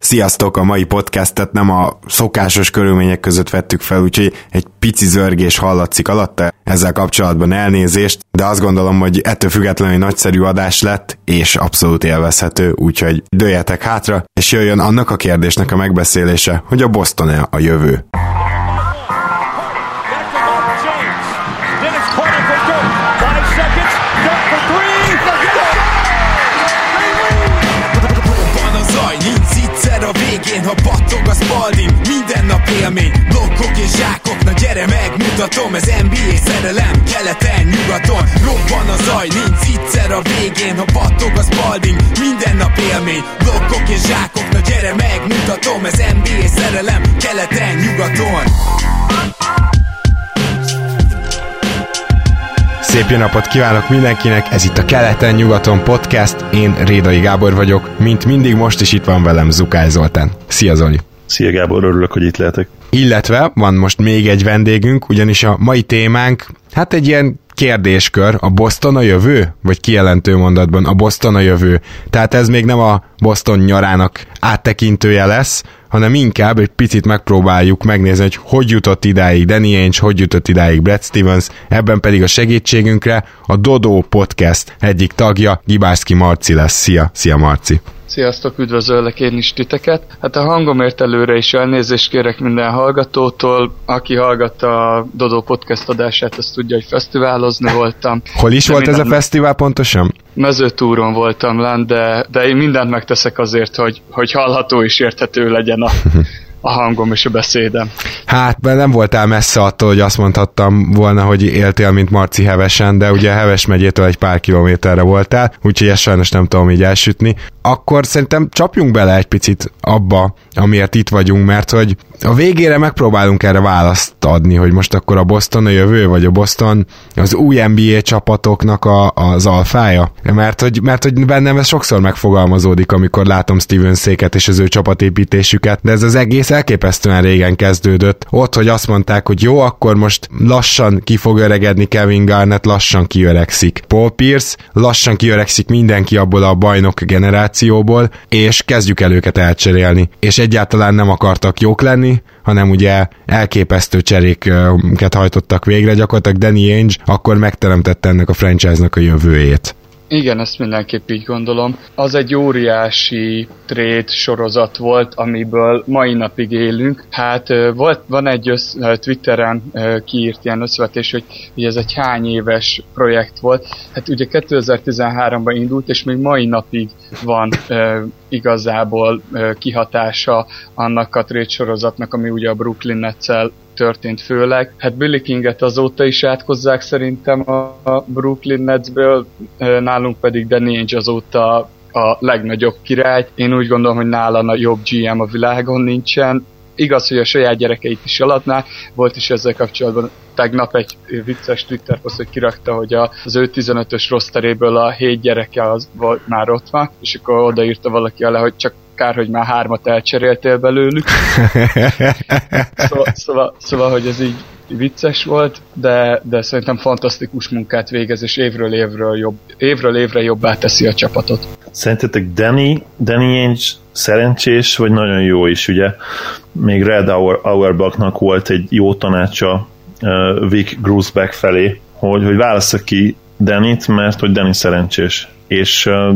Sziasztok! A mai podcastet nem a szokásos körülmények között vettük fel, úgyhogy egy pici zörgés hallatszik alatta. Ezzel kapcsolatban elnézést, de azt gondolom, hogy ettől függetlenül nagyszerű adás lett, és abszolút élvezhető, úgyhogy dőjetek hátra, és jöjjön annak a kérdésnek a megbeszélése, hogy a Boston-e a jövő. Végén, ha battog a spalding Minden nap élmény, blokkok és zsákok Na gyere megmutatom, ez NBA szerelem Keleten, nyugaton, robban a zaj Nincs egyszer a végén, ha battog a spalding Minden nap élmény, blokkok és zsákok Na gyere megmutatom, ez NBA szerelem Keleten, nyugaton Szép jó napot kívánok mindenkinek, ez itt a Keleten-nyugaton podcast, én Rédai Gábor vagyok, mint mindig most is itt van velem Zukály Zoltán. Szia Zoli! Szia Gábor, örülök, hogy itt lehetek. Illetve van most még egy vendégünk, ugyanis a mai témánk, hát egy ilyen kérdéskör, a Boston a jövő? Vagy kijelentő mondatban, a Boston a jövő. Tehát ez még nem a Boston nyarának áttekintője lesz, hanem inkább egy picit megpróbáljuk megnézni, hogy hogy jutott idáig Danny Ainge, hogy jutott idáig Brad Stevens, ebben pedig a segítségünkre a Dodo Podcast egyik tagja, Gibászki Marci lesz. Szia, szia Marci! Sziasztok, üdvözöllek én is titeket. Hát a hangomért előre is elnézést kérek minden hallgatótól. Aki hallgatta a Dodo podcast adását, azt tudja, hogy fesztiválozni voltam. Hol is de volt ez a fesztivál pontosan? Mezőtúron voltam lent, de, de én mindent megteszek azért, hogy, hogy hallható és érthető legyen a, a hangom és a beszédem. Hát, mert nem voltál messze attól, hogy azt mondhattam volna, hogy éltél, mint Marci Hevesen, de ugye Heves megyétől egy pár kilométerre voltál, úgyhogy ezt sajnos nem tudom így elsütni. Akkor szerintem csapjunk bele egy picit abba, amiért itt vagyunk, mert hogy a végére megpróbálunk erre választ adni, hogy most akkor a Boston a jövő, vagy a Boston az új NBA csapatoknak a, az alfája. Mert hogy, mert hogy bennem ez sokszor megfogalmazódik, amikor látom Steven Széket és az ő csapatépítésüket, de ez az egész elképesztően régen kezdődött. Ott, hogy azt mondták, hogy jó, akkor most lassan ki fog öregedni Kevin Garnett, lassan kiöregszik. Paul Pierce, lassan kiöregszik mindenki abból a bajnok generációból, és kezdjük el őket elcserélni. És egyáltalán nem akartak jók lenni, hanem ugye elképesztő cseréket hajtottak végre, gyakorlatilag Danny Ainge akkor megteremtette ennek a franchise-nak a jövőjét. Igen, ezt mindenképp így gondolom. Az egy óriási trade sorozat volt, amiből mai napig élünk. Hát volt, van egy össz, Twitteren kiírt ilyen összevetés, hogy, hogy ez egy hány éves projekt volt. Hát ugye 2013-ban indult, és még mai napig van igazából kihatása annak a trade sorozatnak, ami ugye a Brooklyn nets történt főleg. Hát Billy Kinget azóta is átkozzák szerintem a Brooklyn Netsből, nálunk pedig Danny Ainge azóta a legnagyobb király. Én úgy gondolom, hogy nála a jobb GM a világon nincsen. Igaz, hogy a saját gyerekeit is alatná, volt is ezzel kapcsolatban tegnap egy vicces Twitter poszt, hogy kirakta, hogy az ő 15-ös rosteréből a hét gyereke az volt, már ott van, és akkor odaírta valaki alá, hogy csak kár, hogy már hármat elcseréltél belőlük. szóval, szóval, szóval, hogy ez így vicces volt, de, de szerintem fantasztikus munkát végez, és évről évről, jobb, évről évre jobbá teszi a csapatot. Szerintetek Danny, Danny Ainge szerencsés, vagy nagyon jó is, ugye? Még Red Auerbachnak volt egy jó tanácsa uh, Vic Grusbeck felé, hogy, hogy válassza ki Dannyt, mert hogy Danny szerencsés. És uh,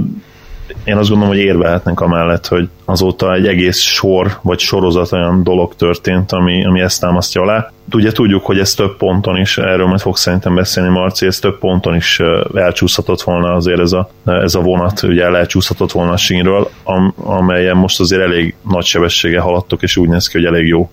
én azt gondolom, hogy érvehetnek amellett, hogy azóta egy egész sor vagy sorozat olyan dolog történt, ami, ami ezt támasztja alá. Ugye tudjuk, hogy ez több ponton is, erről majd fog szerintem beszélni Marci, ez több ponton is elcsúszhatott volna azért ez a, ez a vonat, ugye elcsúszhatott volna a sínről, am, amelyen most azért elég nagy sebessége haladtok, és úgy néz ki, hogy elég jó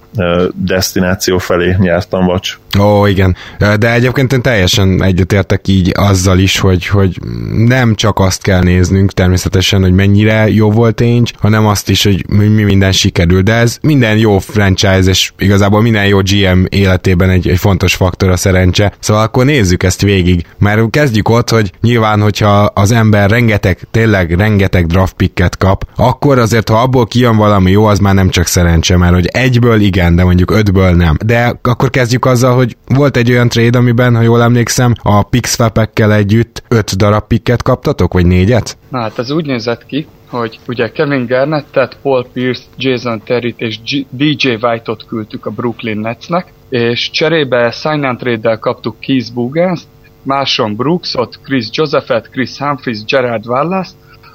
destináció felé nyertam vagy. Ó, igen. De egyébként én teljesen egyetértek így azzal is, hogy, hogy nem csak azt kell néznünk természetesen, hogy mennyire jó volt Ainge, hanem azt azt is, hogy mi minden sikerül, de ez minden jó franchise, és igazából minden jó GM életében egy, egy fontos faktor a szerencse. Szóval akkor nézzük ezt végig. Mert kezdjük ott, hogy nyilván, hogyha az ember rengeteg, tényleg rengeteg draft picket kap, akkor azért, ha abból kijön valami jó, az már nem csak szerencse, mert hogy egyből igen, de mondjuk ötből nem. De akkor kezdjük azzal, hogy volt egy olyan trade, amiben, ha jól emlékszem, a pixfapekkel együtt öt darab picket kaptatok, vagy négyet? Na hát ez úgy nézett ki, hogy ugye Kevin Garnettet, Paul Pierce, Jason Terry-t és G- DJ White-ot küldtük a Brooklyn Netsnek, és cserébe sign and trade-del kaptuk Keith Bugans, Marshawn Brooksot, Chris Josephet, Chris Humphries, Gerard Wallace,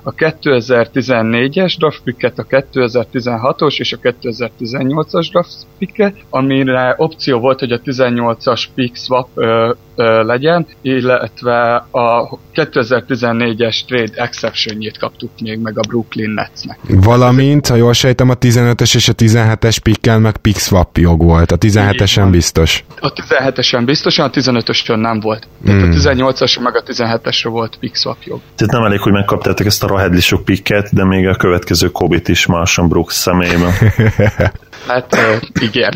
a 2014-es draft picket, a 2016-os és a 2018-as draft picket, amire opció volt, hogy a 18-as pick swap ö, legyen, illetve a 2014-es trade exceptionjét kaptuk még meg a Brooklyn Netsnek. Valamint, ha jól sejtem, a 15-es és a 17-es pickkel meg pick swap jog volt. A 17-esen biztos. A 17-esen biztosan, a 15-ösön nem volt. Tehát hmm. a 18-as meg a 17-esre volt pick swap jog. Tehát nem elég, hogy megkaptátok ezt a Rahedli sok picket, de még a következő Kobit is Marshall Brooks személyében. hát uh, igen.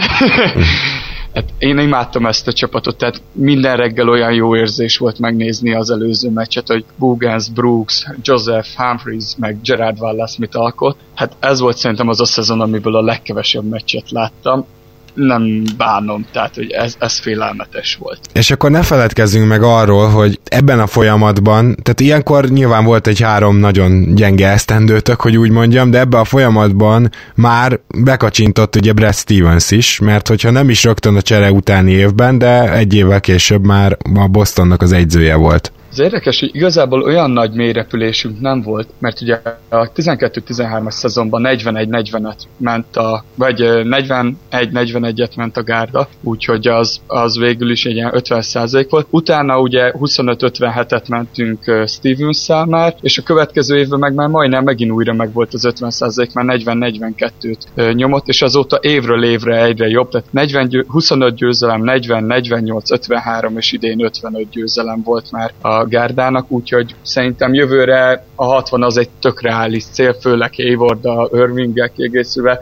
Hát én imádtam ezt a csapatot, tehát minden reggel olyan jó érzés volt megnézni az előző meccset, hogy Bugans, Brooks, Joseph, Humphries, meg Gerard Wallace mit alkot. Hát ez volt szerintem az a szezon, amiből a legkevesebb meccset láttam nem bánom, tehát hogy ez, ez félelmetes volt. És akkor ne feledkezzünk meg arról, hogy ebben a folyamatban, tehát ilyenkor nyilván volt egy három nagyon gyenge esztendőtök, hogy úgy mondjam, de ebben a folyamatban már bekacsintott ugye Brad Stevens is, mert hogyha nem is rögtön a csere utáni évben, de egy évvel később már a Bostonnak az egyzője volt. Az érdekes, hogy igazából olyan nagy mélyrepülésünk nem volt, mert ugye a 12-13-as szezonban 41-45 ment a, vagy 41-41-et ment a gárda, úgyhogy az, az végül is egy ilyen 50% volt. Utána ugye 25-57-et mentünk stevens már, és a következő évben meg már majdnem megint újra meg volt az 50%, már 40-42-t nyomott, és azóta évről évre egyre jobb, tehát 40, 25 győzelem, 40, 48, 53, és idén 55 győzelem volt már a gárdának, úgyhogy szerintem jövőre a 60 az egy tök reális cél, főleg Hayward a Irvinggel kiegészülve,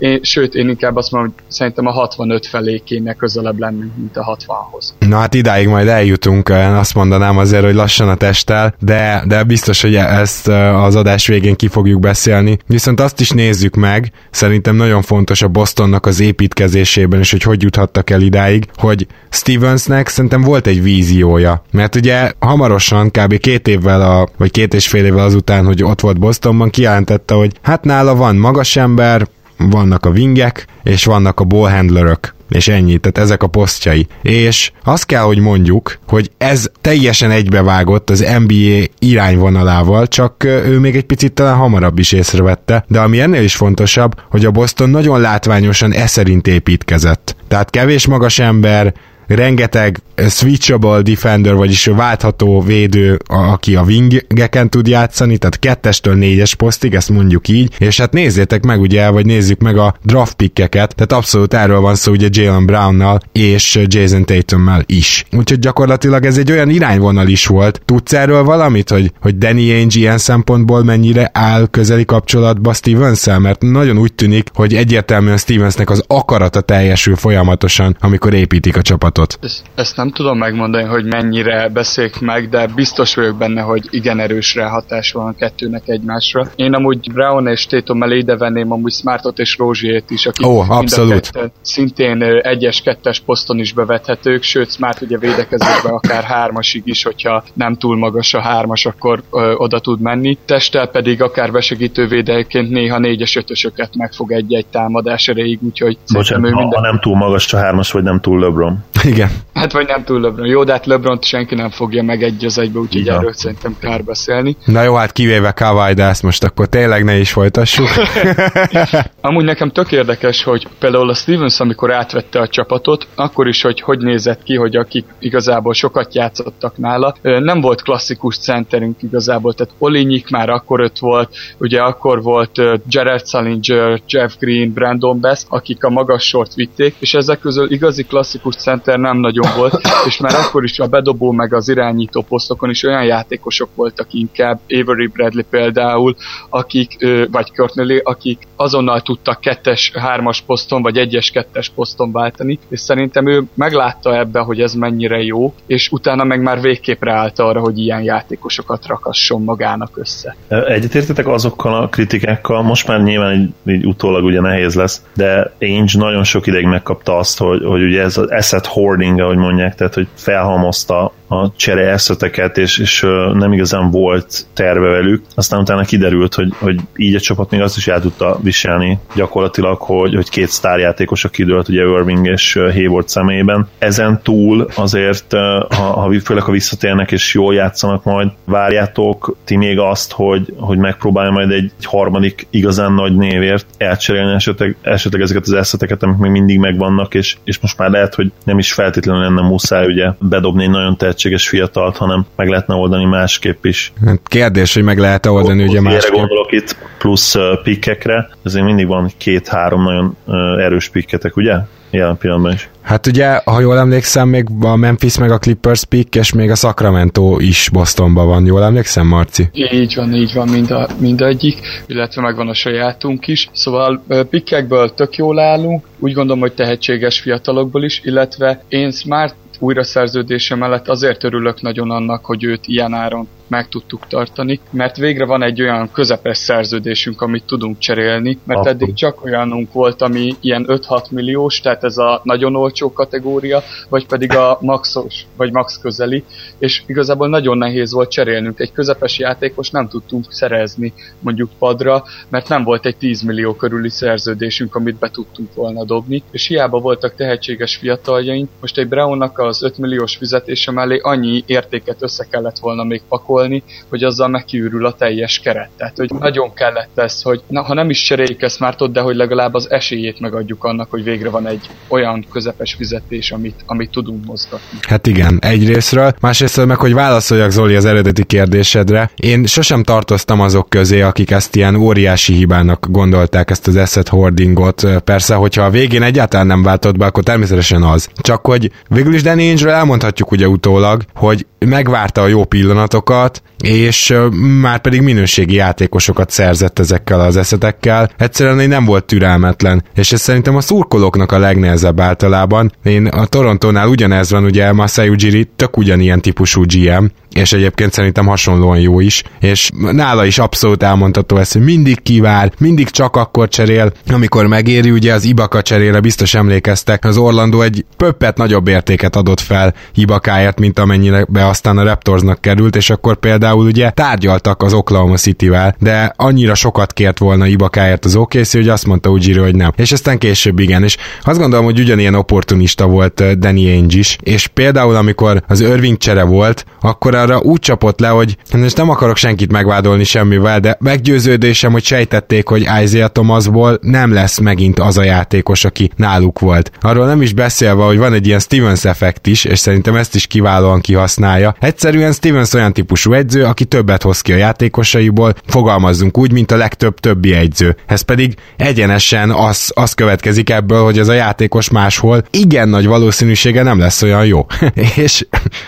én, sőt, én inkább azt mondom, hogy szerintem a 65 felé kéne közelebb lennünk, mint a 60-hoz. Na hát idáig majd eljutunk, azt mondanám azért, hogy lassan a testtel, de, de biztos, hogy ezt az adás végén ki fogjuk beszélni. Viszont azt is nézzük meg, szerintem nagyon fontos a Bostonnak az építkezésében, és hogy hogy juthattak el idáig, hogy Stevensnek szerintem volt egy víziója. Mert ugye hamarosan, kb. két évvel, a, vagy két és fél évvel azután, hogy ott volt Bostonban, kijelentette, hogy hát nála van magas ember, vannak a wingek, és vannak a ballhandlerök, és ennyi, tehát ezek a posztjai. És azt kell, hogy mondjuk, hogy ez teljesen egybevágott az NBA irányvonalával, csak ő még egy picit talán hamarabb is észrevette, de ami ennél is fontosabb, hogy a Boston nagyon látványosan e szerint építkezett. Tehát kevés magas ember, rengeteg switchable defender, vagyis váltható védő, aki a wingeken tud játszani, tehát kettestől négyes posztig, ezt mondjuk így, és hát nézzétek meg ugye, vagy nézzük meg a draft pickeket, tehát abszolút erről van szó ugye Jalen Brownnal és Jason Tatummal is. Úgyhogy gyakorlatilag ez egy olyan irányvonal is volt. Tudsz erről valamit, hogy, hogy Danny Ainge ilyen szempontból mennyire áll közeli kapcsolatba stevens mert nagyon úgy tűnik, hogy egyértelműen Stevensnek az akarata teljesül folyamatosan, amikor építik a csapatot? Ezt, ezt nem tudom megmondani, hogy mennyire beszélik meg, de biztos vagyok benne, hogy igen erős hatás van a kettőnek egymásra. Én amúgy Brown és Tatum mellé ide venném amúgy Smartot és Rózsiét is, akik oh, abszolút. Szintén egyes-kettes poszton is bevethetők, sőt Smart ugye védekezésben akár hármasig is, hogyha nem túl magas a hármas, akkor ö, oda tud menni. Testtel pedig akár besegítő védelként néha négyes ötösöket meg fog egy-egy támadás erejéig, úgyhogy Bocsánat, ő minden... ha nem túl magas a hármas, vagy nem túl LeBron. Igen. Hát vagy nem túl LeBron. Jó, de hát lebron senki nem fogja meg egy az egybe, úgyhogy ja. erről szerintem kár beszélni. Na jó, hát kivéve Kawai, de ezt most akkor tényleg ne is folytassuk. Amúgy nekem tök érdekes, hogy például a Stevens, amikor átvette a csapatot, akkor is, hogy hogy nézett ki, hogy akik igazából sokat játszottak nála, nem volt klasszikus centerünk igazából, tehát Olinyik már akkor öt volt, ugye akkor volt Jared Salinger, Jeff Green, Brandon Best, akik a magas sort vitték, és ezek közül igazi klasszikus center nem nagyon volt, és már akkor is a bedobó meg az irányító posztokon is olyan játékosok voltak inkább, Avery Bradley például, akik, vagy Courtney, akik azonnal tudtak kettes, hármas poszton, vagy egyes, kettes poszton váltani, és szerintem ő meglátta ebbe, hogy ez mennyire jó, és utána meg már végképp ráállt arra, hogy ilyen játékosokat rakasson magának össze. Egyetértetek azokkal a kritikákkal, most már nyilván így, így utólag ugye nehéz lesz, de Ainge nagyon sok ideig megkapta azt, hogy, hogy ugye ez az asset hoarding, ahogy mondják, tehát hogy felhalmozta a csere eszeteket, és, és nem igazán volt terve velük. Aztán utána kiderült, hogy, hogy így a csapat még azt is el tudta viselni gyakorlatilag, hogy, hogy két sztárjátékos a kidőlt, ugye Irving és Hayward személyében. Ezen túl azért, ha, ha főleg ha visszatérnek és jól játszanak majd, várjátok ti még azt, hogy, hogy megpróbálja majd egy, harmadik igazán nagy névért elcserélni esetleg, esetleg ezeket az eszeteket, amik még mindig megvannak, és, és most már lehet, hogy nem is feltétlenül lenne muszáj ugye bedobni egy nagyon tehetséges fiatalt, hanem meg lehetne oldani másképp is. Hát kérdés, hogy meg lehet oldani ugye másképp. gondolok itt plusz pikkekre, ezért mindig van két-három nagyon erős pikketek, ugye? jelen pillanatban is. Hát ugye, ha jól emlékszem, még a Memphis meg a Clippers pick, és még a Sacramento is Bostonban van. Jól emlékszem, Marci? Így van, így van mind a, mindegyik, illetve megvan a sajátunk is. Szóval pikkekből tök jól állunk, úgy gondolom, hogy tehetséges fiatalokból is, illetve én Smart újra szerződése mellett azért örülök nagyon annak, hogy őt ilyen áron meg tudtuk tartani, mert végre van egy olyan közepes szerződésünk, amit tudunk cserélni, mert Akkor. eddig csak olyanunk volt, ami ilyen 5-6 milliós, tehát ez a nagyon olcsó kategória, vagy pedig a maxos, vagy max közeli, és igazából nagyon nehéz volt cserélnünk. Egy közepes játékos nem tudtunk szerezni mondjuk padra, mert nem volt egy 10 millió körüli szerződésünk, amit be tudtunk volna dobni, és hiába voltak tehetséges fiataljaink, most egy Brownnak az 5 milliós fizetése mellé annyi értéket össze kellett volna még pakolni, pakolni, hogy azzal megkiürül a teljes keret. Tehát, hogy nagyon kellett ez, hogy na, ha nem is cseréljük ezt már de hogy legalább az esélyét megadjuk annak, hogy végre van egy olyan közepes fizetés, amit, amit tudunk mozgatni. Hát igen, egyrésztről. Másrésztről meg, hogy válaszoljak Zoli az eredeti kérdésedre. Én sosem tartoztam azok közé, akik ezt ilyen óriási hibának gondolták, ezt az asset hoardingot. Persze, hogyha a végén egyáltalán nem váltott be, akkor természetesen az. Csak hogy végül is Danny Ainge-ről elmondhatjuk ugye utólag, hogy megvárta a jó pillanatokat, és már pedig minőségi játékosokat szerzett ezekkel az eszetekkel. Egyszerűen nem volt türelmetlen, és ez szerintem a szurkolóknak a legnehezebb általában. Én a Torontónál ugyanez van, ugye Masai Ujiri tök ugyanilyen típusú GM, és egyébként szerintem hasonlóan jó is, és nála is abszolút elmondható ez, hogy mindig kivár, mindig csak akkor cserél, amikor megéri, ugye az Ibaka cserére biztos emlékeztek, az Orlando egy pöppet nagyobb értéket adott fel Ibakáért, mint amennyire be aztán a Raptorsnak került, és akkor például ugye tárgyaltak az Oklahoma City-vel, de annyira sokat kért volna Ibakáért az OKC, hogy azt mondta Ujiri, hogy nem. És aztán később igen, és azt gondolom, hogy ugyanilyen opportunista volt eh, Danny Ainge is, és például amikor az Irving csere volt, akkor arra úgy csapott le, hogy most nem akarok senkit megvádolni semmivel, de meggyőződésem, hogy sejtették, hogy Isaiah Thomasból nem lesz megint az a játékos, aki náluk volt. Arról nem is beszélve, hogy van egy ilyen Stevens effekt is, és szerintem ezt is kiválóan kihasználja. Egyszerűen Stevens olyan típusú edző, aki többet hoz ki a játékosaiból, fogalmazzunk úgy, mint a legtöbb többi edző. Ez pedig egyenesen az, az következik ebből, hogy ez a játékos máshol igen nagy valószínűsége nem lesz olyan jó. és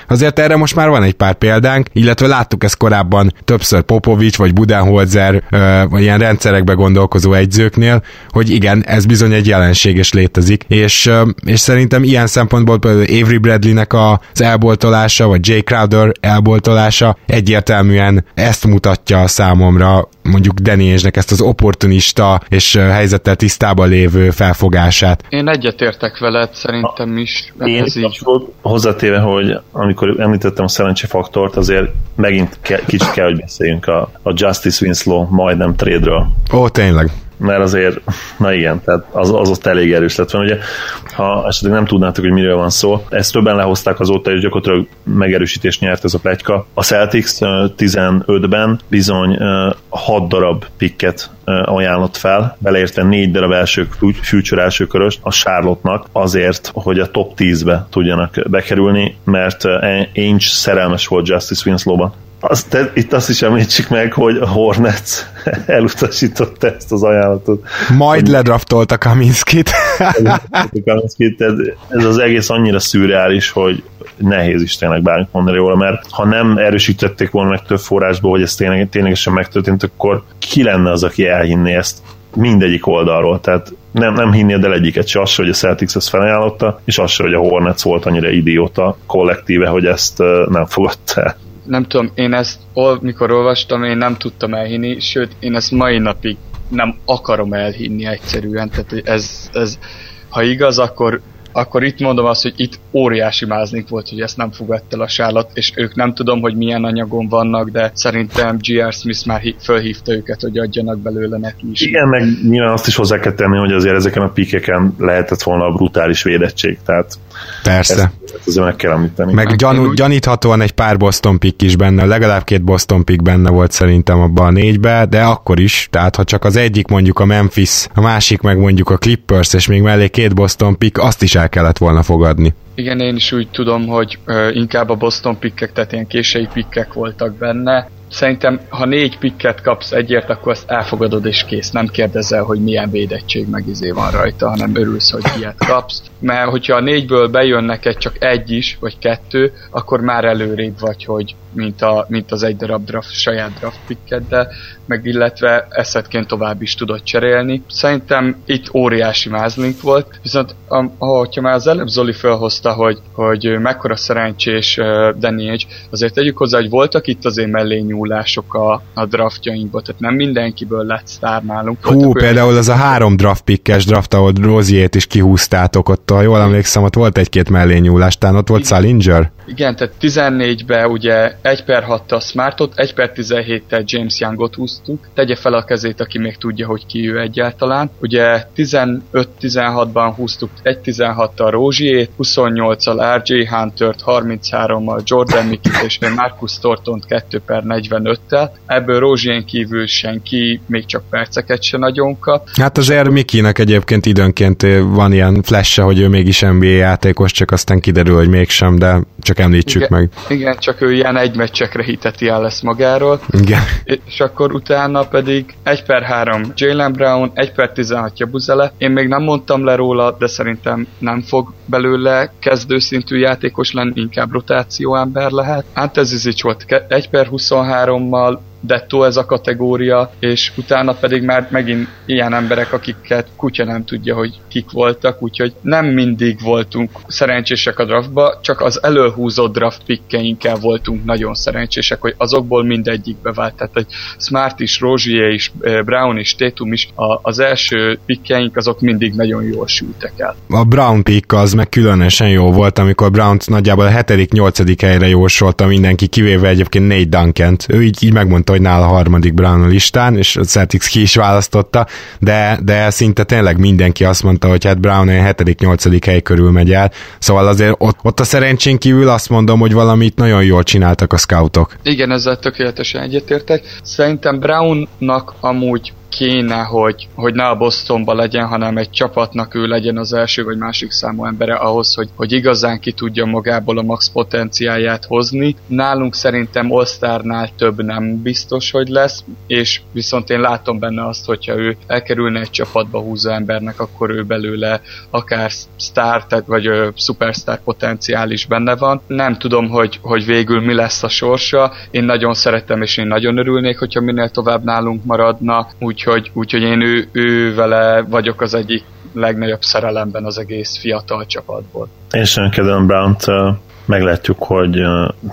azért erre most már van egy pár példánk, illetve láttuk ezt korábban többször Popovics vagy Budenholzer vagy ilyen rendszerekbe gondolkozó egyzőknél, hogy igen, ez bizony egy jelenség és létezik, és, és szerintem ilyen szempontból például Avery Bradleynek az elboltolása, vagy Jay Crowder elboltolása egyértelműen ezt mutatja számomra, mondjuk Deniésnek ezt az opportunista és helyzettel tisztában lévő felfogását. Én egyetértek veled, szerintem is. Én ez így. hozzátéve, hogy amikor említettem a szerencsefaktort, azért megint ke- kicsit kell, hogy beszéljünk a, a Justice Winslow majdnem trade-ről. Ó, tényleg. Mert azért, na igen, tehát az, az ott elég erős lett van. Ugye, ha esetleg nem tudnátok, hogy miről van szó, ezt többen lehozták azóta, és gyakorlatilag megerősítést nyert ez a pletyka. A Celtics 15-ben bizony 6 darab pikket ajánlott fel, beleértve négy darab első future első köröst a Charlotte-nak azért, hogy a top 10-be tudjanak bekerülni, mert Ainge szerelmes volt Justice Winslow-ba. Azt, itt azt is említsük meg, hogy a Hornets elutasította ezt az ajánlatot. Majd ledraftolta Kaminskit. ez az egész annyira szürreális, hogy nehéz is tényleg bármit mondani róla, mert ha nem erősítették volna meg több forrásból, hogy ez tényleg, ténylegesen megtörtént, akkor ki lenne az, aki elhinné ezt mindegyik oldalról, tehát nem, nem hinnéd el egyiket se, az hogy a Celtics ezt felajánlotta, és az hogy a Hornets volt annyira idióta kollektíve, hogy ezt nem fogadta el nem tudom, én ezt, mikor olvastam, én nem tudtam elhinni, sőt, én ezt mai napig nem akarom elhinni egyszerűen, tehát ez, ez ha igaz, akkor akkor itt mondom azt, hogy itt óriási máznik volt, hogy ezt nem fogadta a sálat, és ők nem tudom, hogy milyen anyagon vannak, de szerintem G.R. Smith már fölhívta őket, hogy adjanak belőle neki is. Igen, meg nyilván azt is hozzá kell tenni, hogy azért ezeken a pikeken lehetett volna a brutális védettség, tehát Persze. Ezt, ezt azért meg kell említeni. Meg gyanú, úgy... gyaníthatóan egy pár Boston pick is benne, legalább két Boston pick benne volt szerintem abban a négybe, de akkor is, tehát ha csak az egyik mondjuk a Memphis, a másik meg mondjuk a Clippers, és még mellé két Boston pick, azt is el kellett volna fogadni. Igen, én is úgy tudom, hogy ö, inkább a Boston pikkek, tehát ilyen késői pikkek voltak benne, Szerintem, ha négy pikket kapsz egyért, akkor azt elfogadod és kész. Nem kérdezel, hogy milyen védettség meg izé van rajta, hanem örülsz, hogy ilyet kapsz. Mert hogyha a négyből bejön neked csak egy is, vagy kettő, akkor már előrébb vagy, hogy mint, a, mint az egy darab draft, saját draft picket, de meg illetve eszetként tovább is tudod cserélni. Szerintem itt óriási mázlink volt, viszont ha már az előbb Zoli felhozta, hogy, hogy mekkora szerencsés uh, Danny Age, azért tegyük hozzá, hogy voltak itt azért mellé nyúlások a, a draftjainkból, tehát nem mindenkiből lett sztár nálunk. Hú, voltak például olyan... az a három draft pickes draft, ahol Roziét is kihúztátok, ott, ha jól emlékszem, ott volt egy-két mellé nyúlás, talán ott volt Salinger? Igen, tehát 14-ben ugye 1 per 6-tal Smartot, 1 per 17-tel James Youngot húztuk. Tegye fel a kezét, aki még tudja, hogy ki ő egyáltalán. Ugye 15-16-ban húztuk 1-16-tal Rózsiét, 28-al RJ Hunter-t, 33-mal Jordan Mikit és Marcus Tortont 2 per 45-tel. Ebből Rózsien kívül senki még csak perceket se nagyon kap. Hát azért Mikinek egyébként időnként van ilyen flash hogy ő mégis NBA játékos, csak aztán kiderül, hogy mégsem, de csak említsük igen, meg. Igen, csak ő ilyen egy meccsekre hiteti el lesz magáról. Igen. És akkor utána pedig 1 per 3 Jalen Brown, 1 per 16 Jabuzele. Én még nem mondtam le róla, de szerintem nem fog belőle kezdőszintű játékos lenni, inkább rotációember lehet. Antezizic volt 1 per 23-mal, dettó ez a kategória, és utána pedig már megint ilyen emberek, akiket kutya nem tudja, hogy kik voltak, úgyhogy nem mindig voltunk szerencsések a draftba, csak az előhúzott draft pikkeinkkel voltunk nagyon szerencsések, hogy azokból mindegyikbe vált. Tehát egy Smart is, Rozier is, eh, Brown is, Tatum is, a, az első pikkeink azok mindig nagyon jól sültek el. A Brown pick az meg különösen jó volt, amikor Brown nagyjából a 7.-8. helyre jósolta mindenki, kivéve egyébként Nate Duncan. Ő így, így megmondta, hogy nála a harmadik Brown a listán, és a Celtics ki is választotta, de, de szinte tényleg mindenki azt mondta, hogy hát Brown a 7.-8. hely körül megy el, szóval azért ott, ott a szerencsén kívül azt mondom, hogy valamit nagyon jól csináltak a scoutok. Igen, ezzel tökéletesen egyetértek. Szerintem Brownnak amúgy kéne, hogy, hogy ne a Bostonba legyen, hanem egy csapatnak ő legyen az első vagy másik számú embere ahhoz, hogy, hogy igazán ki tudja magából a max potenciáját hozni. Nálunk szerintem all több nem biztos, hogy lesz, és viszont én látom benne azt, hogyha ő elkerülne egy csapatba húzó embernek, akkor ő belőle akár sztár, tehát vagy ö, superstar potenciál is benne van. Nem tudom, hogy, hogy végül mi lesz a sorsa. Én nagyon szeretem, és én nagyon örülnék, hogyha minél tovább nálunk maradna, úgy úgyhogy, úgyhogy én ő, ő vele vagyok az egyik legnagyobb szerelemben az egész fiatal csapatból. Sem kedvem Brown-t, meglátjuk, hogy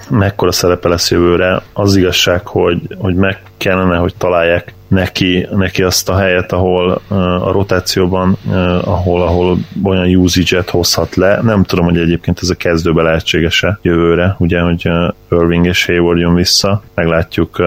mekkora szerepe lesz jövőre. Az igazság, hogy, hogy meg kellene, hogy találják neki, neki azt a helyet, ahol a rotációban, ahol, ahol olyan usage-et hozhat le. Nem tudom, hogy egyébként ez a kezdőbe lehetséges-e jövőre, ugye, hogy Irving és Hayward jön vissza. Meglátjuk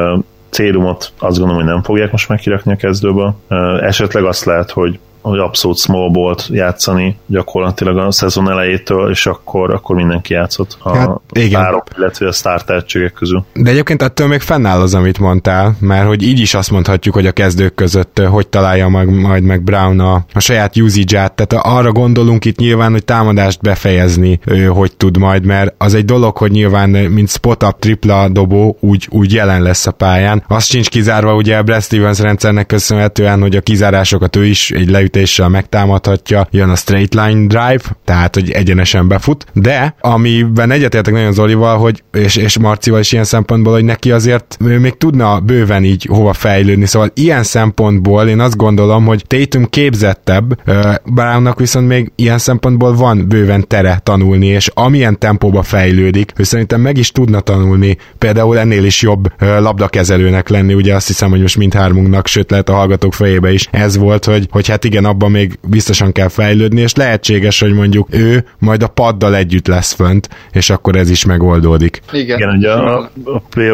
Célumot azt gondolom, hogy nem fogják most megkirakni a kezdőből. Esetleg azt lehet, hogy hogy abszolút small bolt játszani gyakorlatilag a szezon elejétől, és akkor, akkor mindenki játszott a hát, párok, illetve a startertségek közül. De egyébként ettől még fennáll az, amit mondtál, mert hogy így is azt mondhatjuk, hogy a kezdők között hogy találja meg, majd meg Brown a, a saját usage-át, tehát arra gondolunk itt nyilván, hogy támadást befejezni, ő, hogy tud majd, mert az egy dolog, hogy nyilván mint spot-up tripla dobó úgy, úgy jelen lesz a pályán. Azt sincs kizárva ugye Brad Stevens rendszernek köszönhetően, hogy a kizárásokat ő is egy leüt ütéssel megtámadhatja, jön a straight line drive, tehát hogy egyenesen befut, de amiben egyetértek nagyon Zolival, hogy, és, és Marcival is ilyen szempontból, hogy neki azért ő még tudna bőven így hova fejlődni, szóval ilyen szempontból én azt gondolom, hogy Tatum képzettebb, Brownnak viszont még ilyen szempontból van bőven tere tanulni, és amilyen tempóba fejlődik, ő szerintem meg is tudna tanulni, például ennél is jobb labdakezelőnek lenni, ugye azt hiszem, hogy most mindhármunknak, sőt lehet a hallgatók fejébe is ez volt, hogy, hogy hát igen, abban még biztosan kell fejlődni, és lehetséges, hogy mondjuk ő majd a paddal együtt lesz fönt, és akkor ez is megoldódik. Igen, Igen ugye a, a play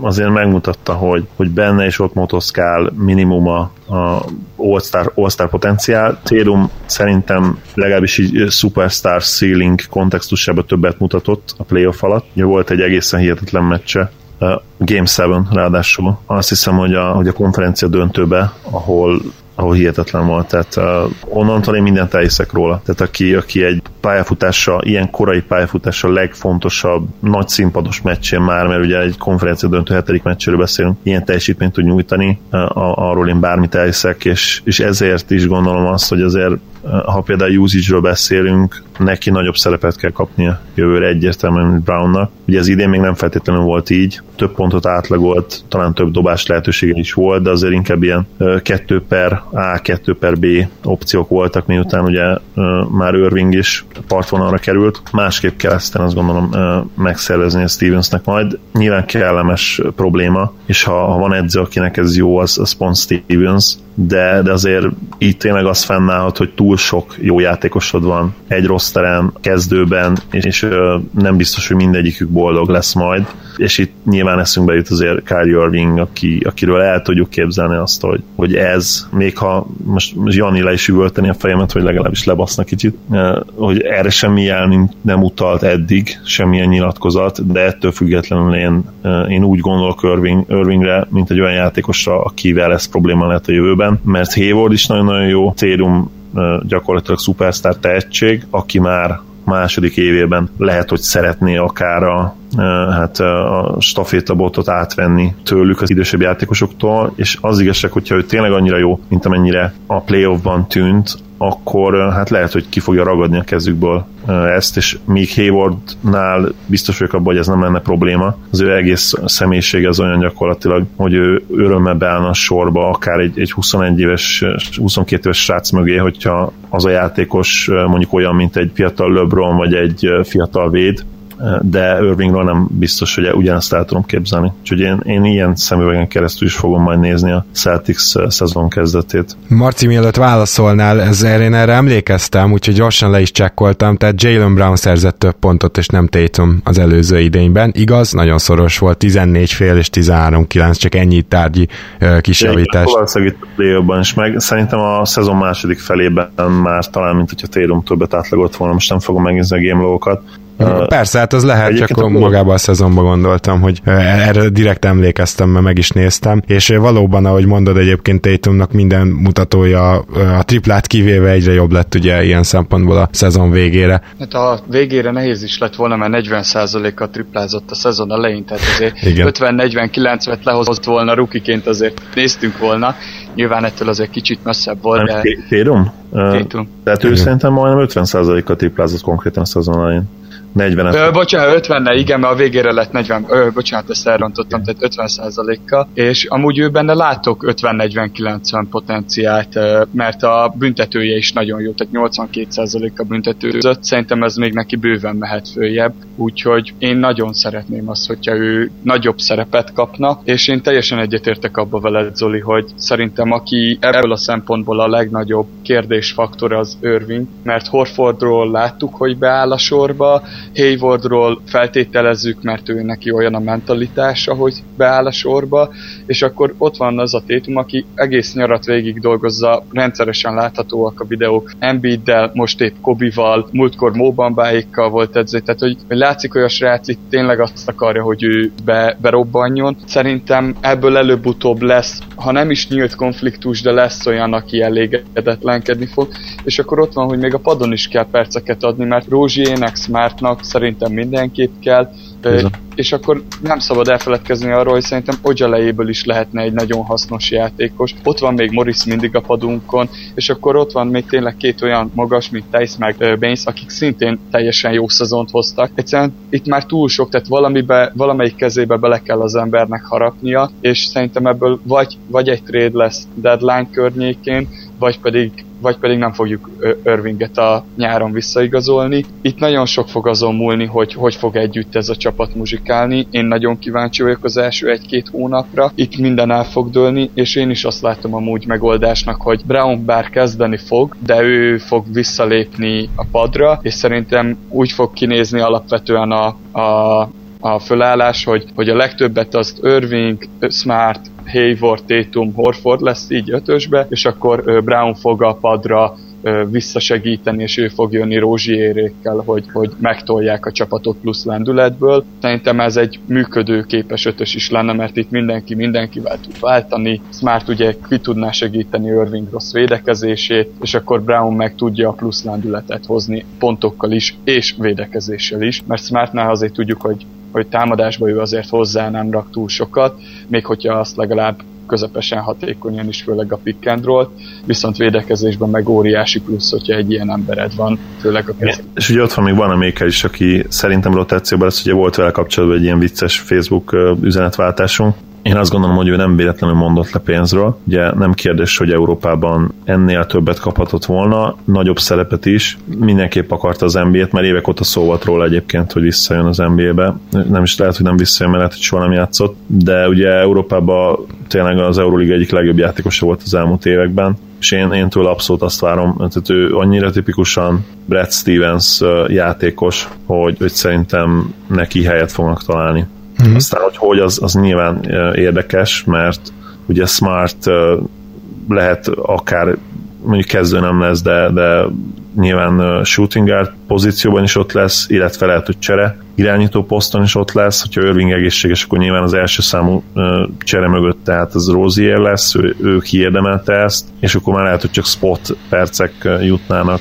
azért megmutatta, hogy, hogy benne is ott motoszkál minimum a, a all-star, all-star potenciál. Térum szerintem legalábbis így superstar ceiling kontextusában többet mutatott a playoff alatt. Ugye volt egy egészen hihetetlen meccse, Game 7 ráadásul. Azt hiszem, hogy a, hogy a konferencia döntőbe, ahol ahol hihetetlen volt. Tehát uh, onnantól én mindent elhiszek róla. Tehát aki, aki egy pályafutása, ilyen korai pályafutása legfontosabb nagy színpados meccsén már, mert ugye egy konferencia döntő hetedik meccséről beszélünk, ilyen teljesítményt tud nyújtani, uh, arról én bármit elhiszek, és, és ezért is gondolom azt, hogy azért ha például usage beszélünk, neki nagyobb szerepet kell kapnia jövőre egyértelműen, mint Brownnak. Ugye az idén még nem feltétlenül volt így, több pontot átlagolt, talán több dobás lehetősége is volt, de azért inkább ilyen 2 per A, 2 per B opciók voltak, miután ugye már Irving is partvonalra került. Másképp kell ezt azt gondolom megszervezni a Stevensnek majd. Nyilván kellemes probléma, és ha, ha van edző, akinek ez jó, az, az pont Stevens, de, de azért itt tényleg az fennállhat, hogy túl sok jó játékosod van egy rossz terem kezdőben, és, és nem biztos, hogy mindegyikük boldog lesz majd. És itt nyilván eszünkbe jut azért Kyrie Irving, aki, akiről el tudjuk képzelni azt, hogy, hogy ez, még ha most, Jani le is üvölteni a fejemet, hogy legalábbis lebaszna kicsit, hogy erre semmi jel nem utalt eddig, semmilyen nyilatkozat, de ettől függetlenül én, én úgy gondolok Irving, Irvingre, mint egy olyan játékosra, akivel ez probléma lehet a jövőben, mert Hayward is nagyon-nagyon jó, Térum gyakorlatilag szupersztár tehetség, aki már második évében lehet, hogy szeretné akár a, hát a stafétabotot átvenni tőlük az idősebb játékosoktól, és az igazság, hogyha ő tényleg annyira jó, mint amennyire a playoffban tűnt, akkor hát lehet, hogy ki fogja ragadni a kezükből ezt, és míg Haywardnál biztos vagyok abban, hogy ez nem lenne probléma. Az ő egész személyisége az olyan gyakorlatilag, hogy ő örömmel beállna a sorba, akár egy, egy 21 éves, 22 éves srác mögé, hogyha az a játékos mondjuk olyan, mint egy fiatal LeBron, vagy egy fiatal véd, de Irvingről nem biztos, hogy ugyanezt el tudom képzelni. Úgyhogy én, én ilyen szemüvegen keresztül is fogom majd nézni a Celtics szezon kezdetét. Marci, mielőtt válaszolnál, ez én erre emlékeztem, úgyhogy gyorsan le is csekkoltam, tehát Jalen Brown szerzett több pontot, és nem Tatum az előző idényben. Igaz, nagyon szoros volt, 14 fél és 13-9, csak ennyi tárgyi uh, kisjavítás. Valószínűleg itt is meg. Szerintem a szezon második felében már talán, mint hogyha Tatum többet átlagolt volna, most nem fogom megnézni a game Persze, hát az lehet, csak a magában a szezonban gondoltam, hogy erre direkt emlékeztem, mert meg is néztem, és valóban, ahogy mondod, egyébként Tatumnak minden mutatója a triplát kivéve egyre jobb lett ugye ilyen szempontból a szezon végére. Hát a végére nehéz is lett volna, mert 40%-a triplázott a szezon elején, tehát azért 50-40-90-et lehozott volna rukiként azért néztünk volna, nyilván ettől azért kicsit messzebb volt, de... Tétum? Tétum. Tehát ő szerintem majdnem 50%-a triplázott konkrétan a szezon elején. 40 Ö, bocsánat, 50 igen, mert a végére lett 40, ö, bocsánat, ezt elrontottam, tehát 50 kal és amúgy ő benne látok 50-40-90 potenciált, mert a büntetője is nagyon jó, tehát 82% a büntetőzött, szerintem ez még neki bőven mehet följebb, úgyhogy én nagyon szeretném azt, hogyha ő nagyobb szerepet kapna, és én teljesen egyetértek abba veled, Zoli, hogy szerintem aki ebből a szempontból a legnagyobb kérdésfaktor az Irving, mert Horfordról láttuk, hogy beáll a sorba, Haywardról feltételezzük, mert ő neki olyan a mentalitása, hogy beáll a sorba, és akkor ott van az a Tétum, aki egész nyarat végig dolgozza, rendszeresen láthatóak a videók, Embiiddel, most épp Kobival, múltkor Mobambáikkal volt edző, tehát hogy, hogy látszik, hogy a srác itt tényleg azt akarja, hogy ő be, berobbanjon. Szerintem ebből előbb-utóbb lesz, ha nem is nyílt konfliktus, de lesz olyan, aki elégedetlenkedni fog, és akkor ott van, hogy még a padon is kell perceket adni, mert Rózsiének, Smartnak szerintem mindenképp kell, Bizony. És akkor nem szabad elfeledkezni arról, hogy szerintem Ojalejéből is lehetne egy nagyon hasznos játékos. Ott van még Morris mindig a padunkon, és akkor ott van még tényleg két olyan magas, mint Tice meg Baines, akik szintén teljesen jó szezont hoztak. Egyszerűen itt már túl sok, tehát valamibe, valamelyik kezébe bele kell az embernek harapnia, és szerintem ebből vagy, vagy egy trade lesz deadline környékén, vagy pedig vagy pedig nem fogjuk Irvinget a nyáron visszaigazolni. Itt nagyon sok fog azon múlni, hogy hogy fog együtt ez a csapat muzsikálni. Én nagyon kíváncsi vagyok az első egy-két hónapra. Itt minden el fog dőlni, és én is azt látom amúgy megoldásnak, hogy Brown bár kezdeni fog, de ő fog visszalépni a padra, és szerintem úgy fog kinézni alapvetően a, a a fölállás, hogy, hogy a legtöbbet azt Irving, Smart, Hayward, Tatum, Horford lesz így ötösbe, és akkor Brown fog a padra visszasegíteni, és ő fog jönni Rózsiérékkel, hogy, hogy megtolják a csapatot plusz lendületből. Szerintem ez egy működőképes ötös is lenne, mert itt mindenki mindenkivel tud váltani. Smart ugye ki tudná segíteni Irving rossz védekezését, és akkor Brown meg tudja a plusz lendületet hozni pontokkal is, és védekezéssel is, mert Smartnál azért tudjuk, hogy hogy támadásba ő azért hozzá nem rak túl sokat, még hogyha azt legalább közepesen hatékonyan is, főleg a pick and roll, viszont védekezésben meg óriási plusz, hogyha egy ilyen embered van, főleg a kezdet. És ugye ott van még van a Maker is, aki szerintem rotációban lesz, ugye volt vele kapcsolatban egy ilyen vicces Facebook üzenetváltásunk, én azt gondolom, hogy ő nem véletlenül mondott le pénzről. Ugye nem kérdés, hogy Európában ennél többet kaphatott volna, nagyobb szerepet is. Mindenképp akarta az NBA-t, mert évek óta szó volt róla egyébként, hogy visszajön az NBA-be. Nem is lehet, hogy nem visszajön, mert lehet, hogy soha nem játszott. De ugye Európában tényleg az Euróliga egyik legjobb játékosa volt az elmúlt években és én, én tőle abszolút azt várom, tehát ő annyira tipikusan Brad Stevens játékos, hogy, hogy szerintem neki helyet fognak találni. Mm. Aztán, hogy hogy, az, az nyilván érdekes, mert ugye Smart lehet akár mondjuk kezdő nem lesz, de, de nyilván shooting guard pozícióban is ott lesz, illetve lehet, hogy csere irányító poszton is ott lesz, hogyha Irving egészséges, akkor nyilván az első számú csere mögött, tehát az Rozier lesz, ő, ő kiérdemelte ezt, és akkor már lehet, hogy csak spot percek jutnának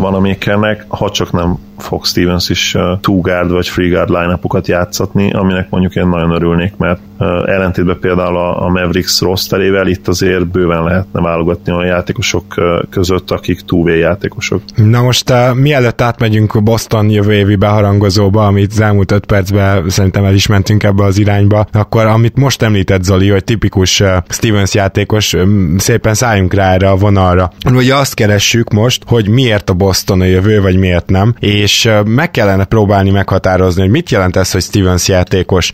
Makernek, ha csak nem fog Stevens is uh, two guard vagy free guard line játszatni, aminek mondjuk én nagyon örülnék, mert uh, ellentétben például a, Mavericks rosterével itt azért bőven lehetne válogatni a játékosok uh, között, akik two játékosok. Na most uh, mielőtt átmegyünk Boston jövő évi beharangozóba, amit az elmúlt öt percben szerintem el is mentünk ebbe az irányba, akkor amit most említett Zoli, hogy tipikus uh, Stevens játékos, um, szépen szálljunk rá erre a vonalra. Ugye azt keressük most, hogy miért a Boston a jövő, vagy miért nem, és és meg kellene próbálni meghatározni, hogy mit jelent ez, hogy Stevens játékos.